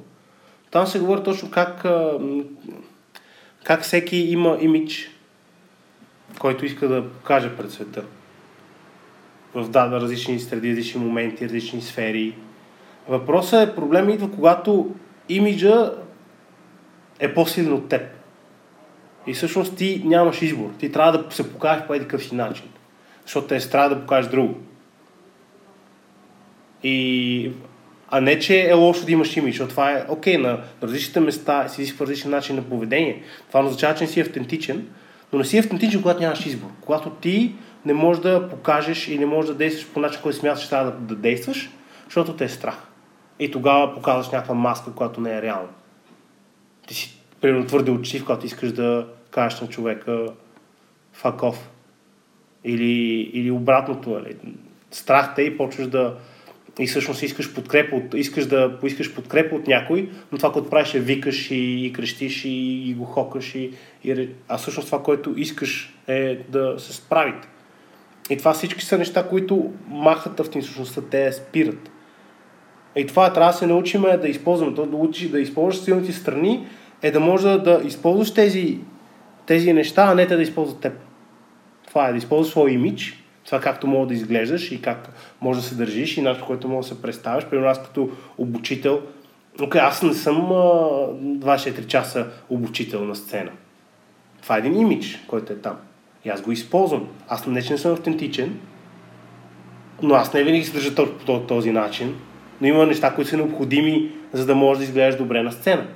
B: Там се говори точно как, как всеки има имидж, който иска да покаже пред света. В да, различни среди, различни моменти, различни сфери. Въпросът е, проблем идва, когато имиджа е по-силен от теб. И всъщност ти нямаш избор. Ти трябва да се покажеш по един си начин. Защото те страда да покажеш друго. И... А не, че е лошо да имаш имидж, защото това е окей, на, на различните места си изисква различен начин на поведение. Това означава, че не си автентичен, но не си автентичен, когато нямаш избор. Когато ти не можеш да покажеш и не можеш да действаш по начин, който смяташ, че трябва да, да действаш, защото те е страх. И тогава показваш някаква маска, която не е реална. Ти си, примерно, твърде учив, когато искаш да кажеш на човека off. Или, или обратното, нали? страх те и почваш да и всъщност искаш подкрепа от, искаш да поискаш подкрепа от някой, но това, което правиш е викаш и, и крещиш и, и го хокаш и, и, а всъщност това, което искаш е да се справите. И това всички са неща, които махат автентичността, те спират. И това трябва да се научим да използваме. То да учиш да използваш силните страни е да можеш да, да използваш тези, тези неща, а не те да използват теб. Това е да използваш своя имидж, това както мога да изглеждаш и как може да се държиш и начин, по който може да се представяш. Примерно аз като обучител, окей, аз не съм а, 24 часа обучител на сцена. Това е един имидж, който е там. И аз го използвам. Аз не че не съм автентичен, но аз не винаги се държа по този начин, но има неща, които са необходими, за да можеш да изглеждаш добре на сцена.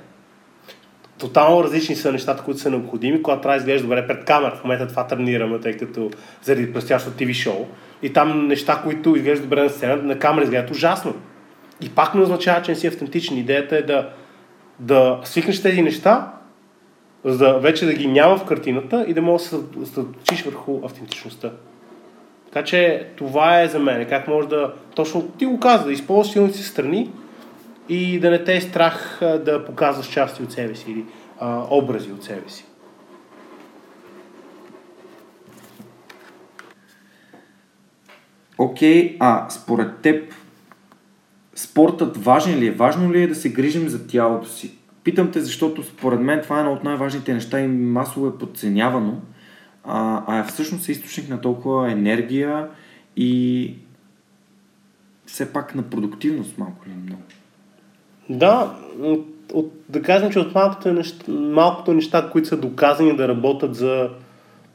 B: Тотално различни са нещата, които са необходими, когато трябва да изглеждаш добре пред камера. В момента това тренираме, тъй като заради предстоящото TV шоу. И там неща, които изглеждат добре на сцена, на камера изглеждат ужасно. И пак не означава, че не си автентичен. Идеята е да, да свикнеш тези неща, за да вече да ги няма в картината и да можеш да се съсредоточиш върху автентичността. Така че това е за мен. Как може да... Точно ти го каза, да използваш силните си страни и да не те е страх да показваш части от себе си или а, образи от себе си.
A: Окей, а според теб спортът важен ли е? Важно ли е да се грижим за тялото си? Питам те, защото според мен това е едно от най-важните неща и масово е подценявано, а, а всъщност е източник на толкова енергия и все пак на продуктивност малко ли много.
B: Да, от, да кажем, че от малкото неща, малкото неща, които са доказани да работят за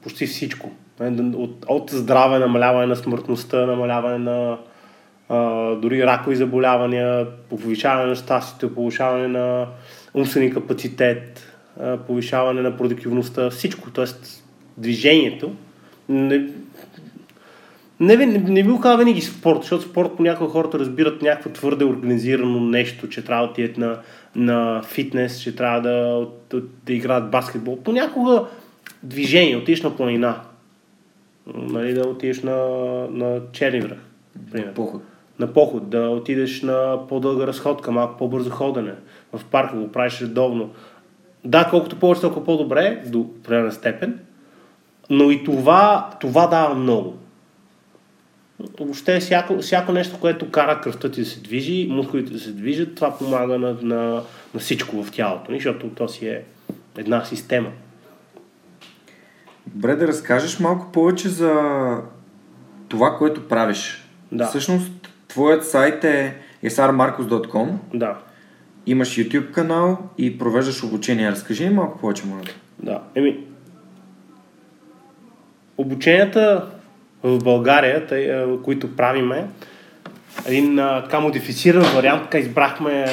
B: почти всичко. Да- От, от здраве, намаляване на смъртността, намаляване на а, дори ракови заболявания, повишаване на щастието, повишаване на умствения капацитет, а, повишаване на продуктивността, всичко, т.е. движението. Не, не, не, не би казал винаги спорт, защото спорт понякога хората разбират някакво твърде организирано нещо, че трябва да отидат на, на фитнес, че трябва да, да, да играят баскетбол. Понякога движение, отидеш на планина, нали, да отидеш на, на черни връх, примерно.
A: Поход.
B: на поход, да отидеш на по-дълга разходка, малко по-бързо ходене, в парка го правиш редовно. Да, колкото повече, толкова по-добре, до определена степен, но и това, това дава много. Въобще всяко, всяко нещо, което кара кръвта ти да се движи, мускулите да се движат, това помага на, на, на всичко в тялото, защото то си е една система.
A: Добре, да разкажеш малко повече за това, което правиш.
B: Да.
A: Всъщност, твоят сайт е esarmarcos.com.
B: Да.
A: Имаш YouTube канал и провеждаш обучение. Разкажи ни малко повече, моля.
B: Да. Еми, обученията в България, тъй, а, които правиме, един така модифициран вариант, така избрахме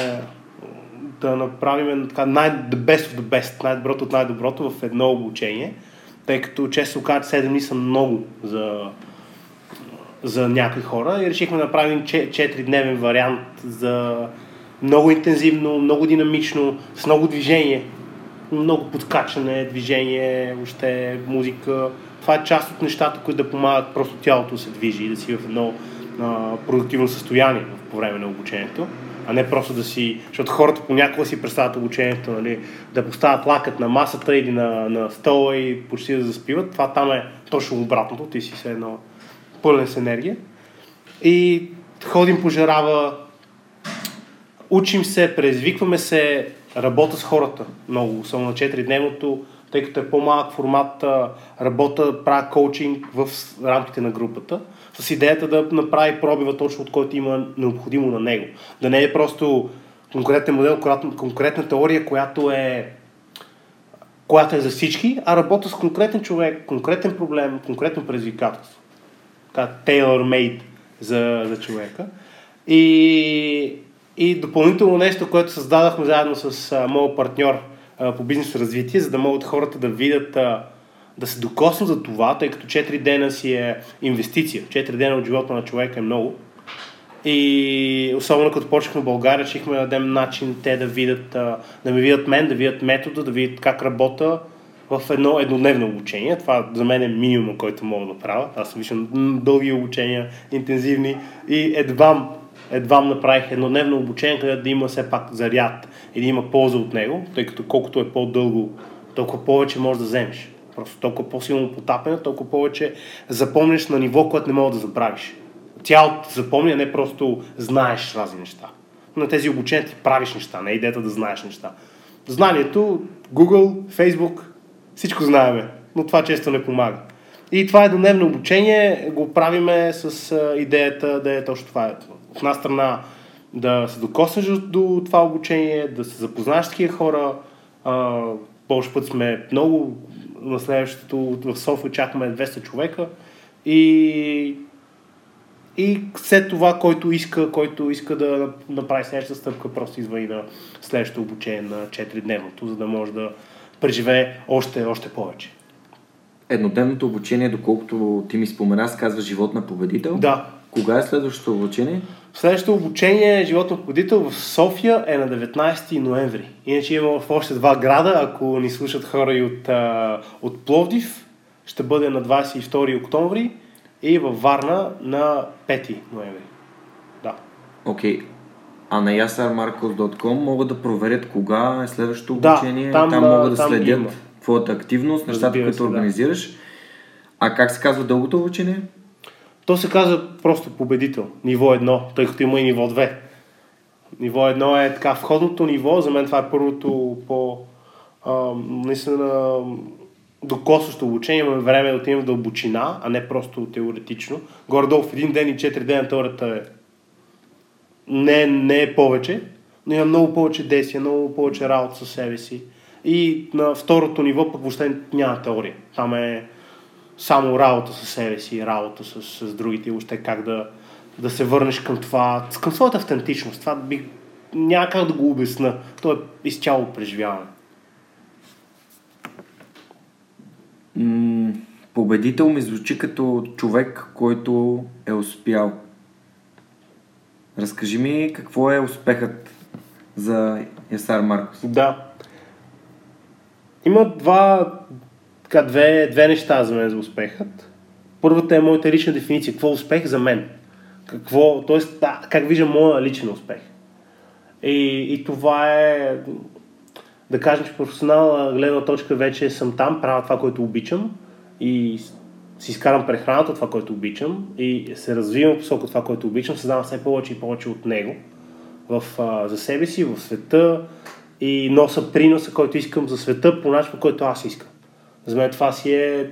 B: да направим така най- the best of the best, най-доброто от най-доброто в едно обучение, тъй като често казват 7 дни са много за, за някои хора и решихме да направим 4-дневен вариант за много интензивно, много динамично, с много движение, много подкачане, движение, въобще музика. Това е част от нещата, които да помагат просто тялото да се движи и да си в едно а, продуктивно състояние по време на обучението а не просто да си... Защото хората понякога си представят обучението, нали, да поставят лакът на масата или на, на стола и почти да заспиват. Това там е точно обратното. Ти си се едно пълен с енергия. И ходим по жарава, учим се, предизвикваме се, работя с хората много, само на 4-дневното, тъй като е по-малък формат, работа, правя коучинг в рамките на групата с идеята да направи пробива точно от който има необходимо на него. Да не е просто конкретен модел, конкретна теория, която е която е за всички, а работа с конкретен човек, конкретен проблем, конкретно предизвикателство. Така, tailor-made за, за човека. И, и допълнително нещо, което създадахме заедно с а, моят партньор по бизнес развитие, за да могат хората да видят да се докоснат за това, тъй като 4 дена си е инвестиция. 4 дена от живота на човека е много. И особено като почнахме в България, чихме да дадем начин те да видят, да ме видят мен, да видят метода, да видят как работа в едно еднодневно обучение. Това за мен е минимум, който мога да правя. Аз съм виждам дълги обучения, интензивни и едвам, едвам направих еднодневно обучение, където да има все пак заряд и да има полза от него, тъй като колкото е по-дълго, толкова повече можеш да вземеш. Просто толкова по-силно потапена, толкова повече запомняш на ниво, което не мога да забравиш. Тялото запомня, не просто знаеш разни неща. На тези обучения ти правиш неща, не е идеята да знаеш неща. Знанието, Google, Facebook, всичко знаеме, но това често не помага. И това е дневно обучение, го правиме с идеята да е точно това. От една страна да се докоснеш до това обучение, да се запознаеш с такива хора. повече път сме много на следващото в София чакаме 200 човека и и след това, който иска, който иска да направи следващата стъпка, просто извън на следващото обучение на 4-дневното, за да може да преживее още, още повече.
A: Еднодневното обучение, доколкото ти ми спомена, казва живот на победител.
B: Да.
A: Кога е следващото обучение?
B: Следващото обучение Живот на победител в София е на 19 ноември. Иначе има в още два града, ако ни слушат хора и от, от Пловдив, ще бъде на 22 октомври и във Варна на 5 ноември. Да.
A: Окей. Okay. А на yasarmarcos.com могат да проверят кога е следващото обучение. Да, там, там могат да там следят има. твоята активност, нещата, които организираш. Да. А как се казва дългото обучение?
B: То се казва просто победител, ниво едно, тъй като има и ниво 2. Ниво едно е така входното ниво, за мен това е първото по а, наистина докосващо обучение, имаме време да отидем в дълбочина, а не просто теоретично. Горе-долу в един ден и 4 дена теорията е не, не е повече, но има много повече действия, много повече работа със себе си. И на второто ниво пък въобще няма теория. Там е само работа със себе си, работа с, с другите и въобще как да, да се върнеш към това, към своята автентичност. Това би, няма как да го обясна. То е изцяло преживяване.
A: М- победител ми звучи като човек, който е успял. Разкажи ми какво е успехът за Ясар Маркос.
B: Да. Има два, така, две, две неща за мен за успехът. Първата е моята лична дефиниция. Какво е успех за мен? какво. Да, как виждам моя личен успех. И, и това е, да кажем, че професионална гледна точка вече съм там, правя това, което обичам и си изкарам прехраната, това, което обичам и се развивам посока това, което обичам, създавам все повече и повече от него в, а, за себе си, в света и носа приноса, който искам за света по начин, по който аз искам. За мен това си е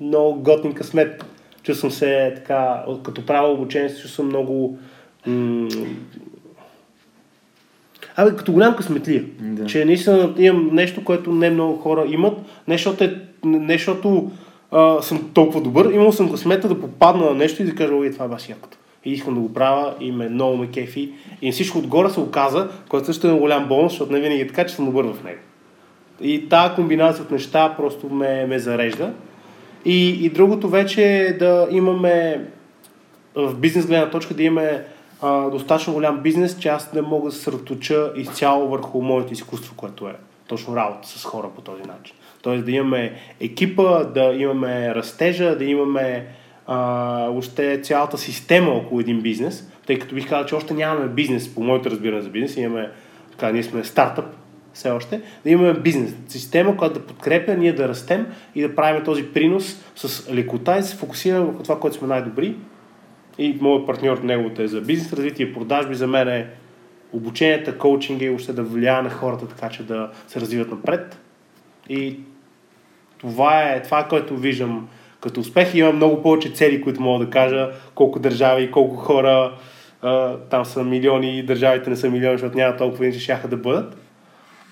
B: много готин късмет. Чувствам се така, като правя обучение, се чувствам много м- Абе, като голям късметлия. Да. Че наистина имам нещо, което не много хора имат. Не защото, е, не защото а, съм толкова добър, имал съм късмета да попадна на нещо и да кажа, ой, това е бас якото. И искам да го правя и ме много ме кефи. И всичко отгоре се оказа, което също е голям бонус, защото не винаги е така, че съм добър в него. И тази комбинация от неща просто ме, ме зарежда. И, и другото вече е да имаме в бизнес гледна точка да имаме а, достатъчно голям бизнес, че аз не мога да се съсредоточа изцяло върху моето изкуство, което е точно работа с хора по този начин. Тоест да имаме екипа, да имаме растежа, да имаме а, още цялата система около един бизнес, тъй като бих казал, че още нямаме бизнес, по моето разбиране за бизнес, имаме, така, ние сме стартъп все още, да имаме бизнес, система, която да подкрепя ние да растем и да правим този принос с лекота и се фокусираме върху това, което сме най-добри. И моят партньор неговото е за бизнес развитие, продажби, за мен е обученията, коучинга и още да влияе на хората така, че да се развиват напред. И това е това, което виждам като успех. Има много повече цели, които мога да кажа, колко държави, колко хора, там са милиони, държавите не са милиони, защото няма толкова, че шяха да бъдат.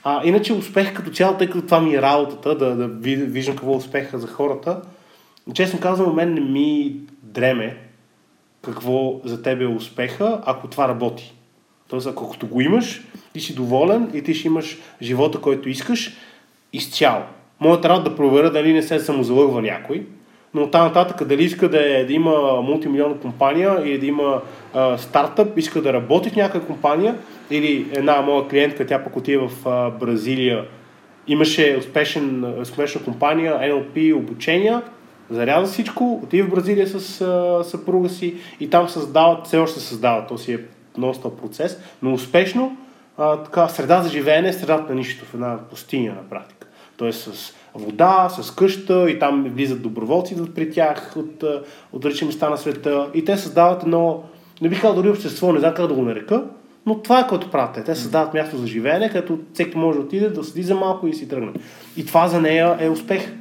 B: А, иначе успех като цяло, тъй като това ми е работата, да, да виждам какво е успеха за хората, честно казвам, мен не ми дреме какво за тебе е успеха, ако това работи. Тоест, ако го имаш, ти си доволен и ти ще имаш живота, който искаш, изцяло. Моята работа да проверя дали не се самозалъгва някой, но там нататък дали иска да, е, да има мултимилионна компания или да има а, стартъп, иска да работи в някаква компания или една моя клиентка, тя пък отива в Бразилия, имаше успешен, успешна компания, NLP, обучения, заряза всичко, отива в Бразилия с съпруга си и там създават, все още създават, то си е нон процес, но успешно а, така, среда за живеене, средата на нищо в една пустиня на практика. Тоест с вода, с къща и там влизат доброволци при тях от, от различни места на света. И те създават едно, не бих казал дори общество, не знам как да го нарека, но това е което правят те. Те създават място за живеене, където всеки може да отиде, да седи за малко и си тръгне. И това за нея е успех.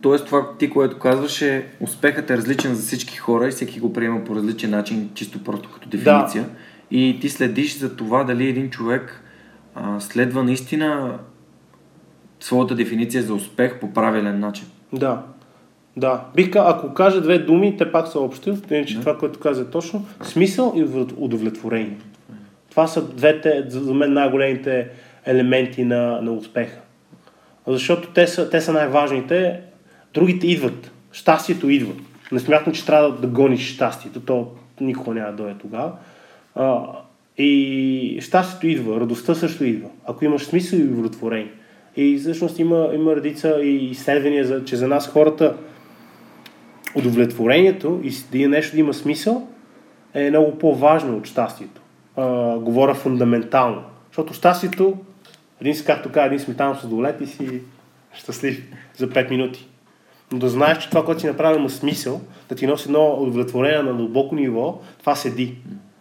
A: Тоест това ти, което казваш е успехът е различен за всички хора и всеки го приема по различен начин, чисто просто като дефиниция. Да. И ти следиш за това дали един човек а, следва наистина своята дефиниция за успех по правилен начин.
B: Да. Да. Бих ако кажа две думи, те пак са общи, иначе да. това, което каза е точно. Смисъл и удовлетворение. Това са двете, за мен, най-големите елементи на, на успеха. Защото те са, те са най-важните. Другите идват. Щастието идва. Не смятам, че трябва да гониш щастието. То никога няма да дойде тогава. И щастието идва, радостта също идва. Ако имаш смисъл и удовлетворение. И всъщност има, има редица и изследвания, за, че за нас хората удовлетворението и да има нещо да има смисъл е много по-важно от щастието. А, говоря фундаментално. Защото щастието, един си, както казва, един сметан с долет и си щастлив за 5 минути. Но да знаеш, че това, което си направил, има смисъл, да ти носи едно удовлетворение на дълбоко ниво, това седи.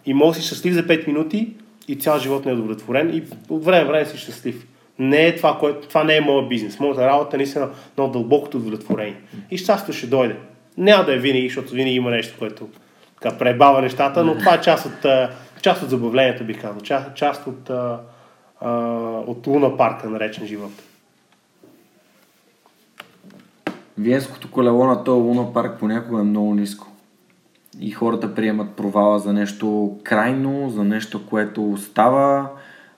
B: И може да си щастлив за 5 минути и цял живот не е удовлетворен и от време време си щастлив не е това, което, това не е моят бизнес. Моята работа е наистина много дълбокото удовлетворение. И щастието ще дойде. Няма да е винаги, защото винаги има нещо, което така, пребава нещата, но това е част от, част от забавлението, бих казал. Част, част от, от Луна парка, наречен живот.
A: Виенското колело на този Луна парк понякога е много ниско. И хората приемат провала за нещо крайно, за нещо, което става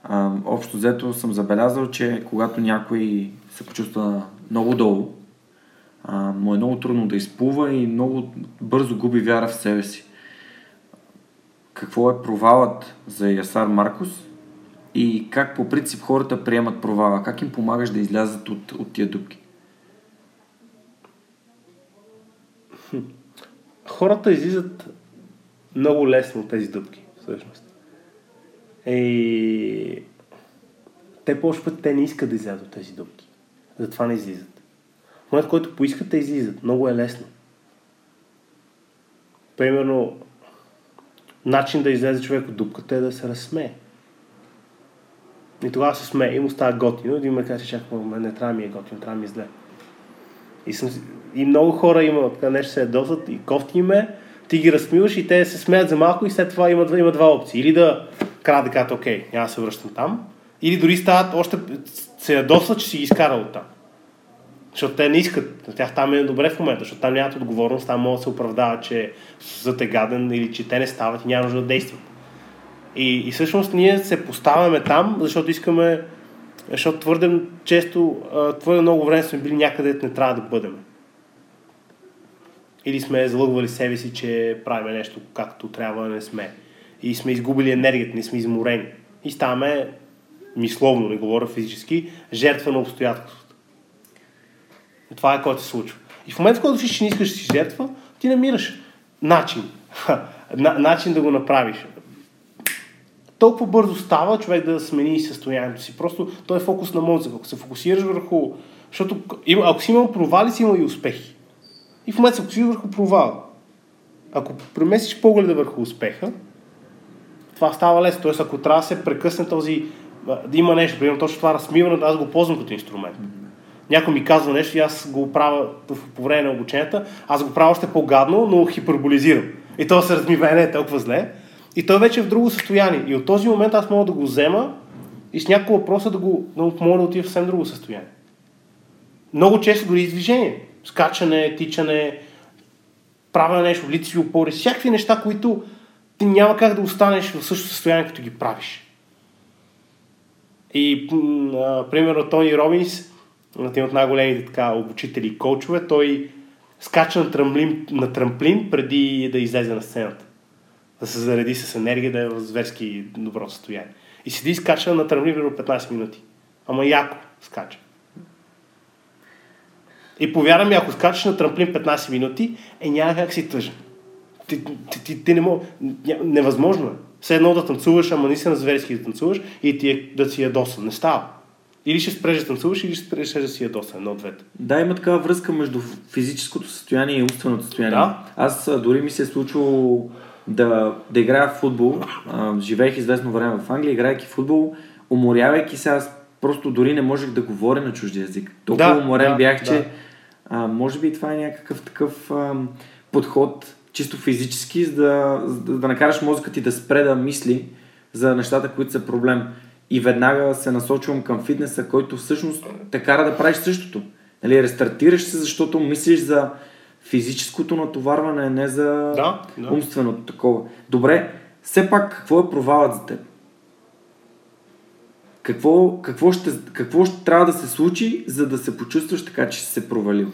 A: а, общо взето съм забелязал, че когато някой се почувства много долу, а, му е много трудно да изплува и много бързо губи вяра в себе си. Какво е провалът за Ясар Маркус и как по принцип хората приемат провала? Как им помагаш да излязат от, от тия дупки?
B: Хората излизат много лесно от тези дупки, всъщност. И те повече път те не искат да излязат от тези дупки. Затова не излизат. В момент, който поискат, те излизат. Много е лесно. Примерно, начин да излезе човек от дупката е да се разсмее. И тогава се смее и му става готино. Един ме каже, чакай, не трябва ми е готино, трябва ми е зле. И, съм, и много хора има така нещо се ядосат и кофти ме, ти ги разсмиваш и те се смеят за малко и след това има, има два опции. Или да кара да кажат, окей, няма да се връщам там, или дори стават, още се ядосват, че си ги изкарал от там. Защото те не искат. На тях там е добре в момента, защото там нямат отговорност, там могат да се оправдават, че зът е гаден или че те не стават и няма нужда да действат. И, и всъщност ние се поставяме там, защото искаме, защото твърде често, твърде много време сме били някъде, не трябва да бъдем. Или сме залъгвали себе си, че правим нещо както трябва, не сме. И сме изгубили енергията, не сме изморени. И ставаме, мисловно, не говоря физически, жертва на обстоятелството. Това е което се случва. И в момента, който си, че не искаш да си жертва, ти намираш начин. начин да го направиш толкова бързо става човек да смени състоянието си. Просто той е фокус на мозъка. Ако се фокусираш върху... Защото ако си имал провали, си имал и успехи. И в момента се фокусираш върху провал. Ако преместиш погледа върху успеха, това става лесно. Тоест, ако трябва да се прекъсне този... Да има нещо, примерно точно това размиване, аз го ползвам като инструмент. Някой ми казва нещо и аз го правя по време на обученията, аз го правя още по-гадно, но хиперболизирам. И то се размива, не е толкова зле. И той вече е в друго състояние. И от този момент аз мога да го взема и с няколко въпроса да го да помоля да отида в съвсем друго състояние. Много често дори движение. Скачане, тичане, правя нещо, лицеви опори, всякакви неща, които ти няма как да останеш в същото състояние, като ги правиш. И, примерно, Тони Робинс, един от най-големите така, обучители и коучове, той скача на трамплин, на трамплин преди да излезе на сцената да се зареди с енергия, да е в зверски добро състояние. И седи и скача на тръмни 15 минути. Ама яко скача. И повярвам ми, ако скачаш на трамплин 15 минути, е няма как си тъжен. Ти, ти, ти, ти не мог... Невъзможно е. Все едно да танцуваш, ама не си на зверски да танцуваш и ти е, да си ядосан. Не става. Или ще спреш да танцуваш, или ще спреш да си ядосан. Едно от двете.
A: Да, има такава връзка между физическото състояние и умственото състояние.
B: Да.
A: Аз дори ми се е случило да, да играя в футбол. А, живеех известно време в Англия, играйки в футбол, уморявайки се, аз просто дори не можех да говоря на чужди език. Толкова
B: Да,
A: уморен
B: да,
A: бях,
B: да.
A: че а, може би това е някакъв такъв а, подход, чисто физически, за да, за да накараш мозъка ти да спре да мисли за нещата, които са проблем. И веднага се насочвам към фитнеса, който всъщност те кара да правиш същото. Нали, рестартираш се, защото мислиш за физическото натоварване, не за
B: Да, да.
A: умственото такова. Добре, все пак какво е провалът за теб? Какво, какво, ще, какво ще трябва да се случи, за да се почувстваш така, че си се провалил?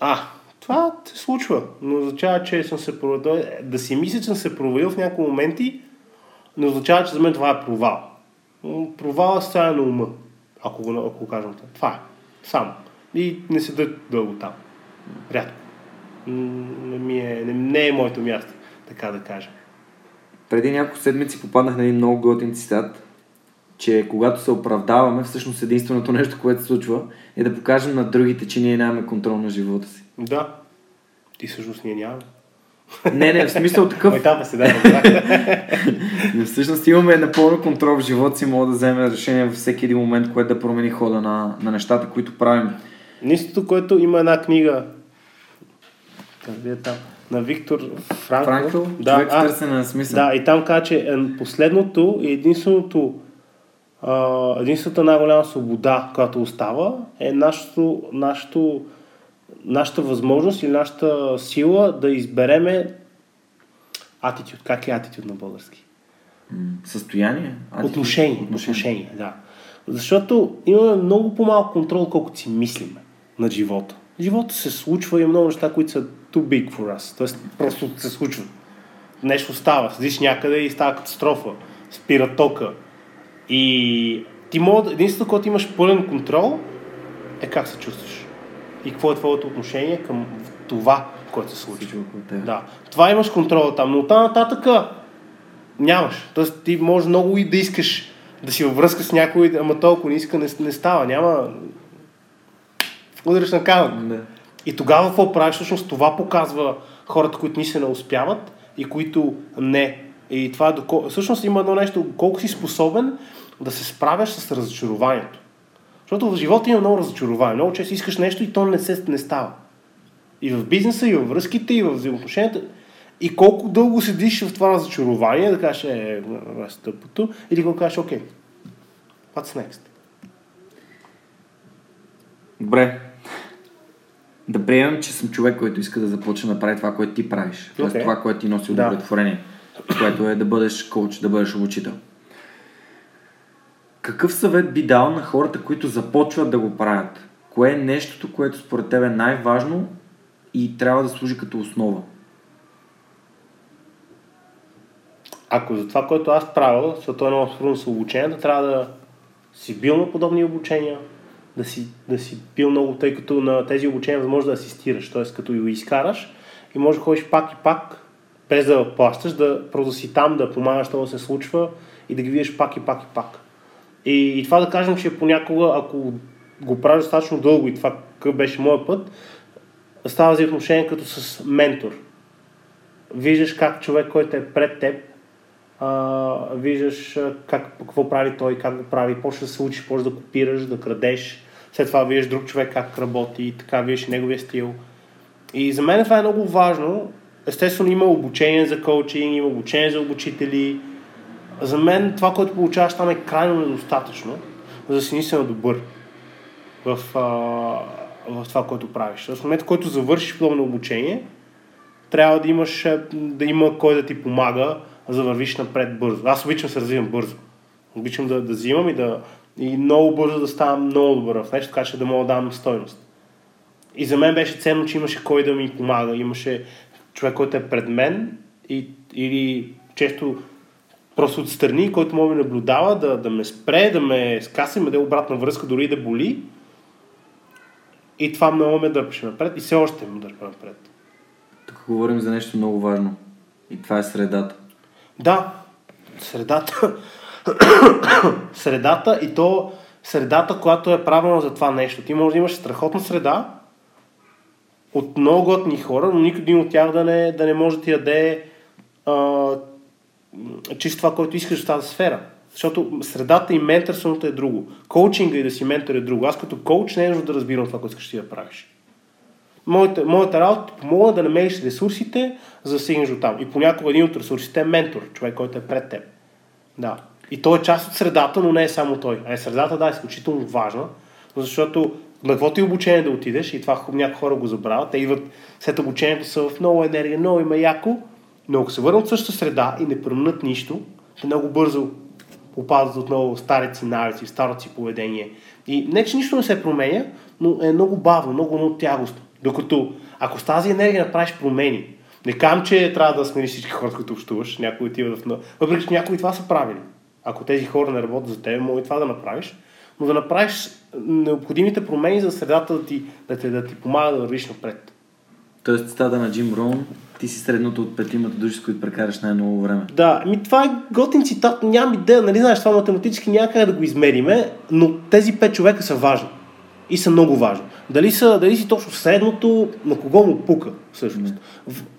B: А, това се случва, но означава, че съм се провалил. Да си мисля, че съм се провалил в някои моменти, не означава, че за мен това е провал. М, Провал е състояние на ума, ако го, ако го кажем така. Това е. Само. И не седа дълго там. Рядко. Не, ми е, не, не е моето място, така да кажем.
A: Преди няколко седмици попаднах на един много готин цитат, че когато се оправдаваме, всъщност единственото нещо, което се случва, е да покажем на другите, че ние нямаме контрол на живота си.
B: Да. Ти всъщност ние нямаме.
A: Не, не, в смисъл такъв.
B: Ой, там се да,
A: всъщност имаме напълно контрол в живота си, мога да вземем решение във всеки един момент, което да промени хода на, на нещата, които правим.
B: Нистото, което има една книга къде е там? на Виктор Франкл.
A: Франкъл,
B: да,
A: човек
B: а,
A: търсене на смисъл.
B: да, и там каза, че е, последното и единственото единствената най-голяма свобода, която остава, е нашето, нашето, нашата възможност и нашата сила да избереме атитюд. Как е атитюд на български?
A: Състояние? Атитюд?
B: Отношение. Отношение, да. Защото имаме много по-малко контрол, колкото си мислиме на живота. Живота се случва и много неща, които са too big for us. Тоест, просто се случва. Нещо става, седиш някъде и става катастрофа. Спира тока. И ти мога, единственото, което имаш пълен контрол, е как се чувстваш. И какво е твоето отношение към това, което се
A: около теб.
B: Да. Това имаш контрола там, но оттам нататък нямаш. Тоест ти може много и да искаш да си във връзка с някой, ама толкова не иска, не, не става. Няма... Удриш на камък.
A: Да.
B: И тогава какво правиш? Всъщност това показва хората, които ни се не успяват и които не. И това е доко... всъщност има едно нещо, колко си способен да се справяш с разочарованието. Защото в живота има много разочарование. Много често искаш нещо и то не, се, не става. И в бизнеса, и във връзките, и в взаимоотношенията. И колко дълго седиш в това разочарование, да кажеш, е, е, е тъпото, или го кажеш, окей, what's next?
A: Добре. Да приемем, че съм човек, който иска да започне да прави това, което ти правиш. Тоест това, което ти носи
B: Да.
A: удовлетворение. Което е да бъдеш коуч, да бъдеш обучител. Какъв съвет би дал на хората, които започват да го правят? Кое е нещото, което според теб е най-важно и трябва да служи като основа?
B: Ако за това, което аз правя, защото е много трудно с обучението, трябва да си бил на подобни обучения, да си, да си бил много, тъй като на тези обучения може да асистираш, т.е. като го изкараш и може да ходиш пак и пак, без да плащаш, да просто си там, да помагаш това да се случва и да ги видиш пак и пак и пак. И, и това да кажем, че понякога, ако го правиш достатъчно дълго и това какъв беше моят път, става взаимоотношение като с ментор. Виждаш как човек, който е пред теб, а, виждаш как, какво прави той, как го прави, почваш да се учиш, почваш да копираш, да крадеш, след това виждаш друг човек как работи и така виждаш неговия стил. И за мен това е много важно. Естествено има обучение за коучинг, има обучение за обучители. За мен това, което получаваш там е крайно недостатъчно, за да си наистина добър в, а, в това, което правиш. В момента, който завършиш подобно обучение, трябва да имаш, е, да има кой да ти помага, за да вървиш напред бързо. Аз обичам се развивам бързо. Обичам да, да взимам и да и много бързо да ставам много добър в нещо, така че да мога да дам стойност. И за мен беше ценно, че имаше кой да ми помага. Имаше човек, който е пред мен и, или често просто отстрани, който може да наблюдава, да, да ме спре, да ме скаса и ме даде обратна връзка, дори да боли. И това много ме дърпаше напред и все още ме дърпа напред.
A: Тук говорим за нещо много важно. И това е средата.
B: Да, средата. средата и то средата, която е правилна за това нещо. Ти може да имаш страхотна среда от много готни хора, но никой един от тях да не, да не може да ти даде а, чисто това, което искаш в тази сфера. Защото средата и менторството е друго. Коучинга и да си ментор е друго. Аз като коуч не е нужно да разбирам това, което искаш ти да правиш. Моята, моята работа ти помогна да намериш ресурсите, за да стигнеш до там. И понякога един от ресурсите е ментор, човек, който е пред теб. Да. И той е част от средата, но не е само той. А е средата, да, е изключително важна, защото на каквото и обучение да отидеш, и това някои хора го забравят, те идват след обучението са в много енергия, много има яко, но ако се върнат в същата среда и не променят нищо, те много бързо попадат отново в старите навици, в старото си поведение. И не, че нищо не се променя, но е много бавно, много, много тягостно. Докато ако с тази енергия направиш промени, не казвам, че трябва да смениш всички хора, които общуваш, някои отиват в... Въпреки, че някои това са правили. Ако тези хора не работят за теб, може това да направиш, но да направиш необходимите промени за средата да ти, да те, да ти помага да вървиш напред.
A: Тоест, цитата на Джим Роун, ти си средното от петимата души, с които прекараш най-много време.
B: Да, ми това е готин цитат, нямам идея, нали знаеш, това математически няма как да го измериме, но тези пет човека са важни. И са много важни. Дали, са, дали си точно средното, на кого му пука, всъщност.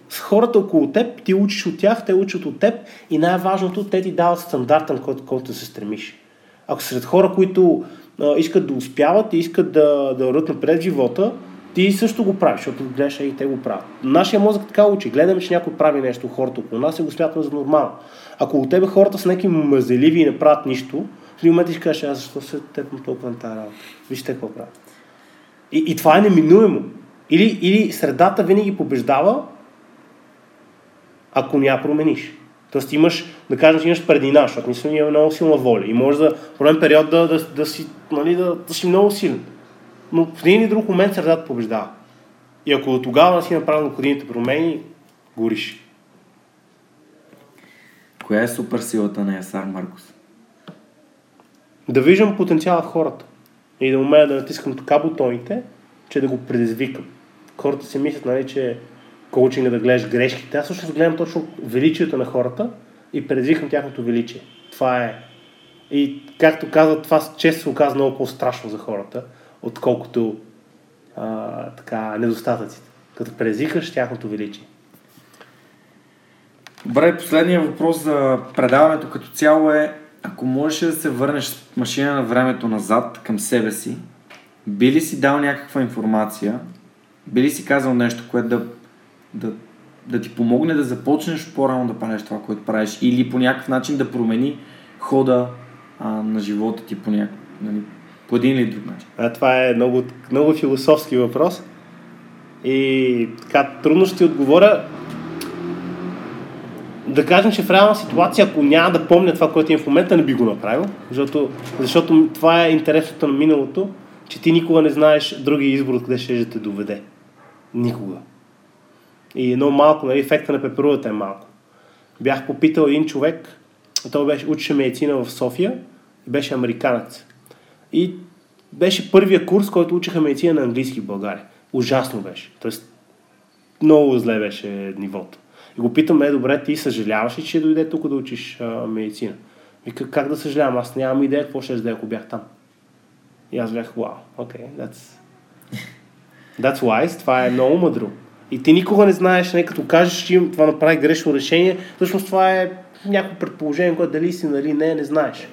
B: С хората около теб, ти учиш от тях, те учат от теб и най-важното, те ти дават стандарта, на който, който се стремиш. Ако сред хора, които а, искат да успяват и искат да, да върват напред живота, ти също го правиш, защото гледаш, и те го правят. Нашия мозък така учи. Гледаме, че някой прави нещо, хората около нас и го смятаме за нормално. Ако от тебе хората са някакви мазеливи и не правят нищо, в един момент ти ще кажеш, аз защо се тепам толкова на тази работа? Вижте какво правят. И, и това е неминуемо. Или, или средата винаги побеждава, ако не я промениш. Тоест имаш, да кажем, че имаш предина, защото наистина имаме много силна воля и може за определен период да, да, да, си, нали, да, да си много силен. Но в един или друг момент средата побеждава. И ако до тогава си направил необходимите промени, гориш.
A: Коя е супер силата на Ясар Маркос?
B: Да виждам потенциала в хората. И да умея да натискам така бутоните, че да го предизвикам. хората си мислят, нали, че коучинга да гледаш грешките. Аз всъщност гледам точно величието на хората и предизвикам тяхното величие. Това е. И както казват, това често се оказва много по-страшно за хората, отколкото а, така, недостатъците. Като предизвикаш тяхното величие.
A: Добре, последния въпрос за предаването като цяло е, ако можеш да се върнеш с машина на времето назад към себе си, би ли си дал някаква информация, би ли си казал нещо, което да, да, да ти помогне да започнеш по-рано да правиш това, което правиш или по някакъв начин да промени хода а, на живота ти по, някакъв, нали, по един или друг начин?
B: А, това е много, много философски въпрос и така трудно ще отговоря да кажем, че в реална ситуация, ако няма да помня това, което е в момента, не би го направил, защото, защото това е интересното на миналото, че ти никога не знаеш други избор, къде ще те доведе. Никога. И едно малко, нали, ефекта на пеперудата е малко. Бях попитал един човек, той беше, учеше медицина в София беше американец. И беше първия курс, който учиха медицина на английски в България. Ужасно беше. Тоест, много зле беше нивото. И го питам, е, добре, ти съжаляваш ли, че дойде тук да учиш а, медицина? Вика, как да съжалявам? Аз нямам идея какво ще да ако бях там. И аз бях, вау, окей, okay, that's... That's wise, това е много мъдро. И ти никога не знаеш, не като кажеш, че това направи грешно решение, всъщност това е някакво предположение, което дали си, нали не, не знаеш.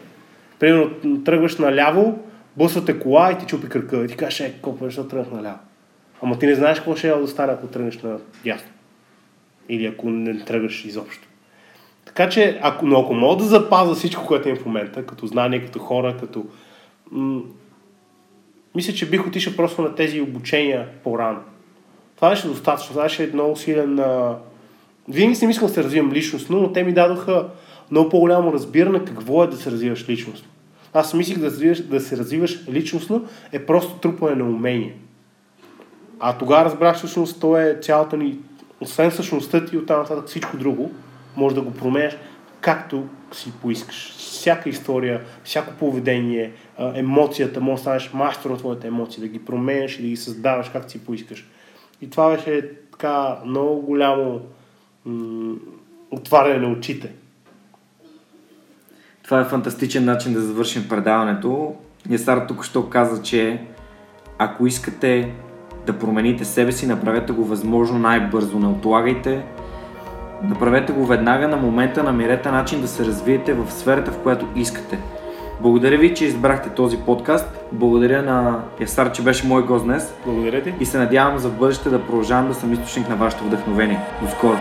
B: Примерно, тръгваш наляво, бъсвате кола и ти чупи кръка. И ти кажеш, е, колко защо тръгнах наляво? Ама ти не знаеш какво ще е да стане, ако тръгнеш на дясно. Или ако не тръгваш изобщо. Така че, ако, но ако мога да запазя всичко, което е в момента, като знание, като хора, като... М- мисля, че бих отишъл просто на тези обучения по-рано. Това беше достатъчно. Това беше много силен... А... Винаги съм искал да се развивам личностно, но те ми дадоха много по-голямо разбиране какво е да се развиваш личностно. Аз мислих да, да се развиваш личностно е просто трупане на умения. А тогава разбрах всъщност, то е цялата ни освен същността ти, оттам нататък всичко друго, може да го променяш както си поискаш. Всяка история, всяко поведение, емоцията, може да станеш мастер на твоите емоции, да ги променяш и да ги създаваш както си поискаш. И това беше така много голямо м- отваряне на очите.
A: Това е фантастичен начин да завършим предаването. Нестар тук що каза, че ако искате да промените себе си, направете го възможно най-бързо, не отлагайте, направете го веднага на момента, намерете начин да се развиете в сферата, в която искате. Благодаря ви, че избрахте този подкаст. Благодаря на Ясар, че беше мой гост днес.
B: Благодаря ти.
A: И се надявам за бъдеще да продължавам да съм източник на вашето вдъхновение. До скоро!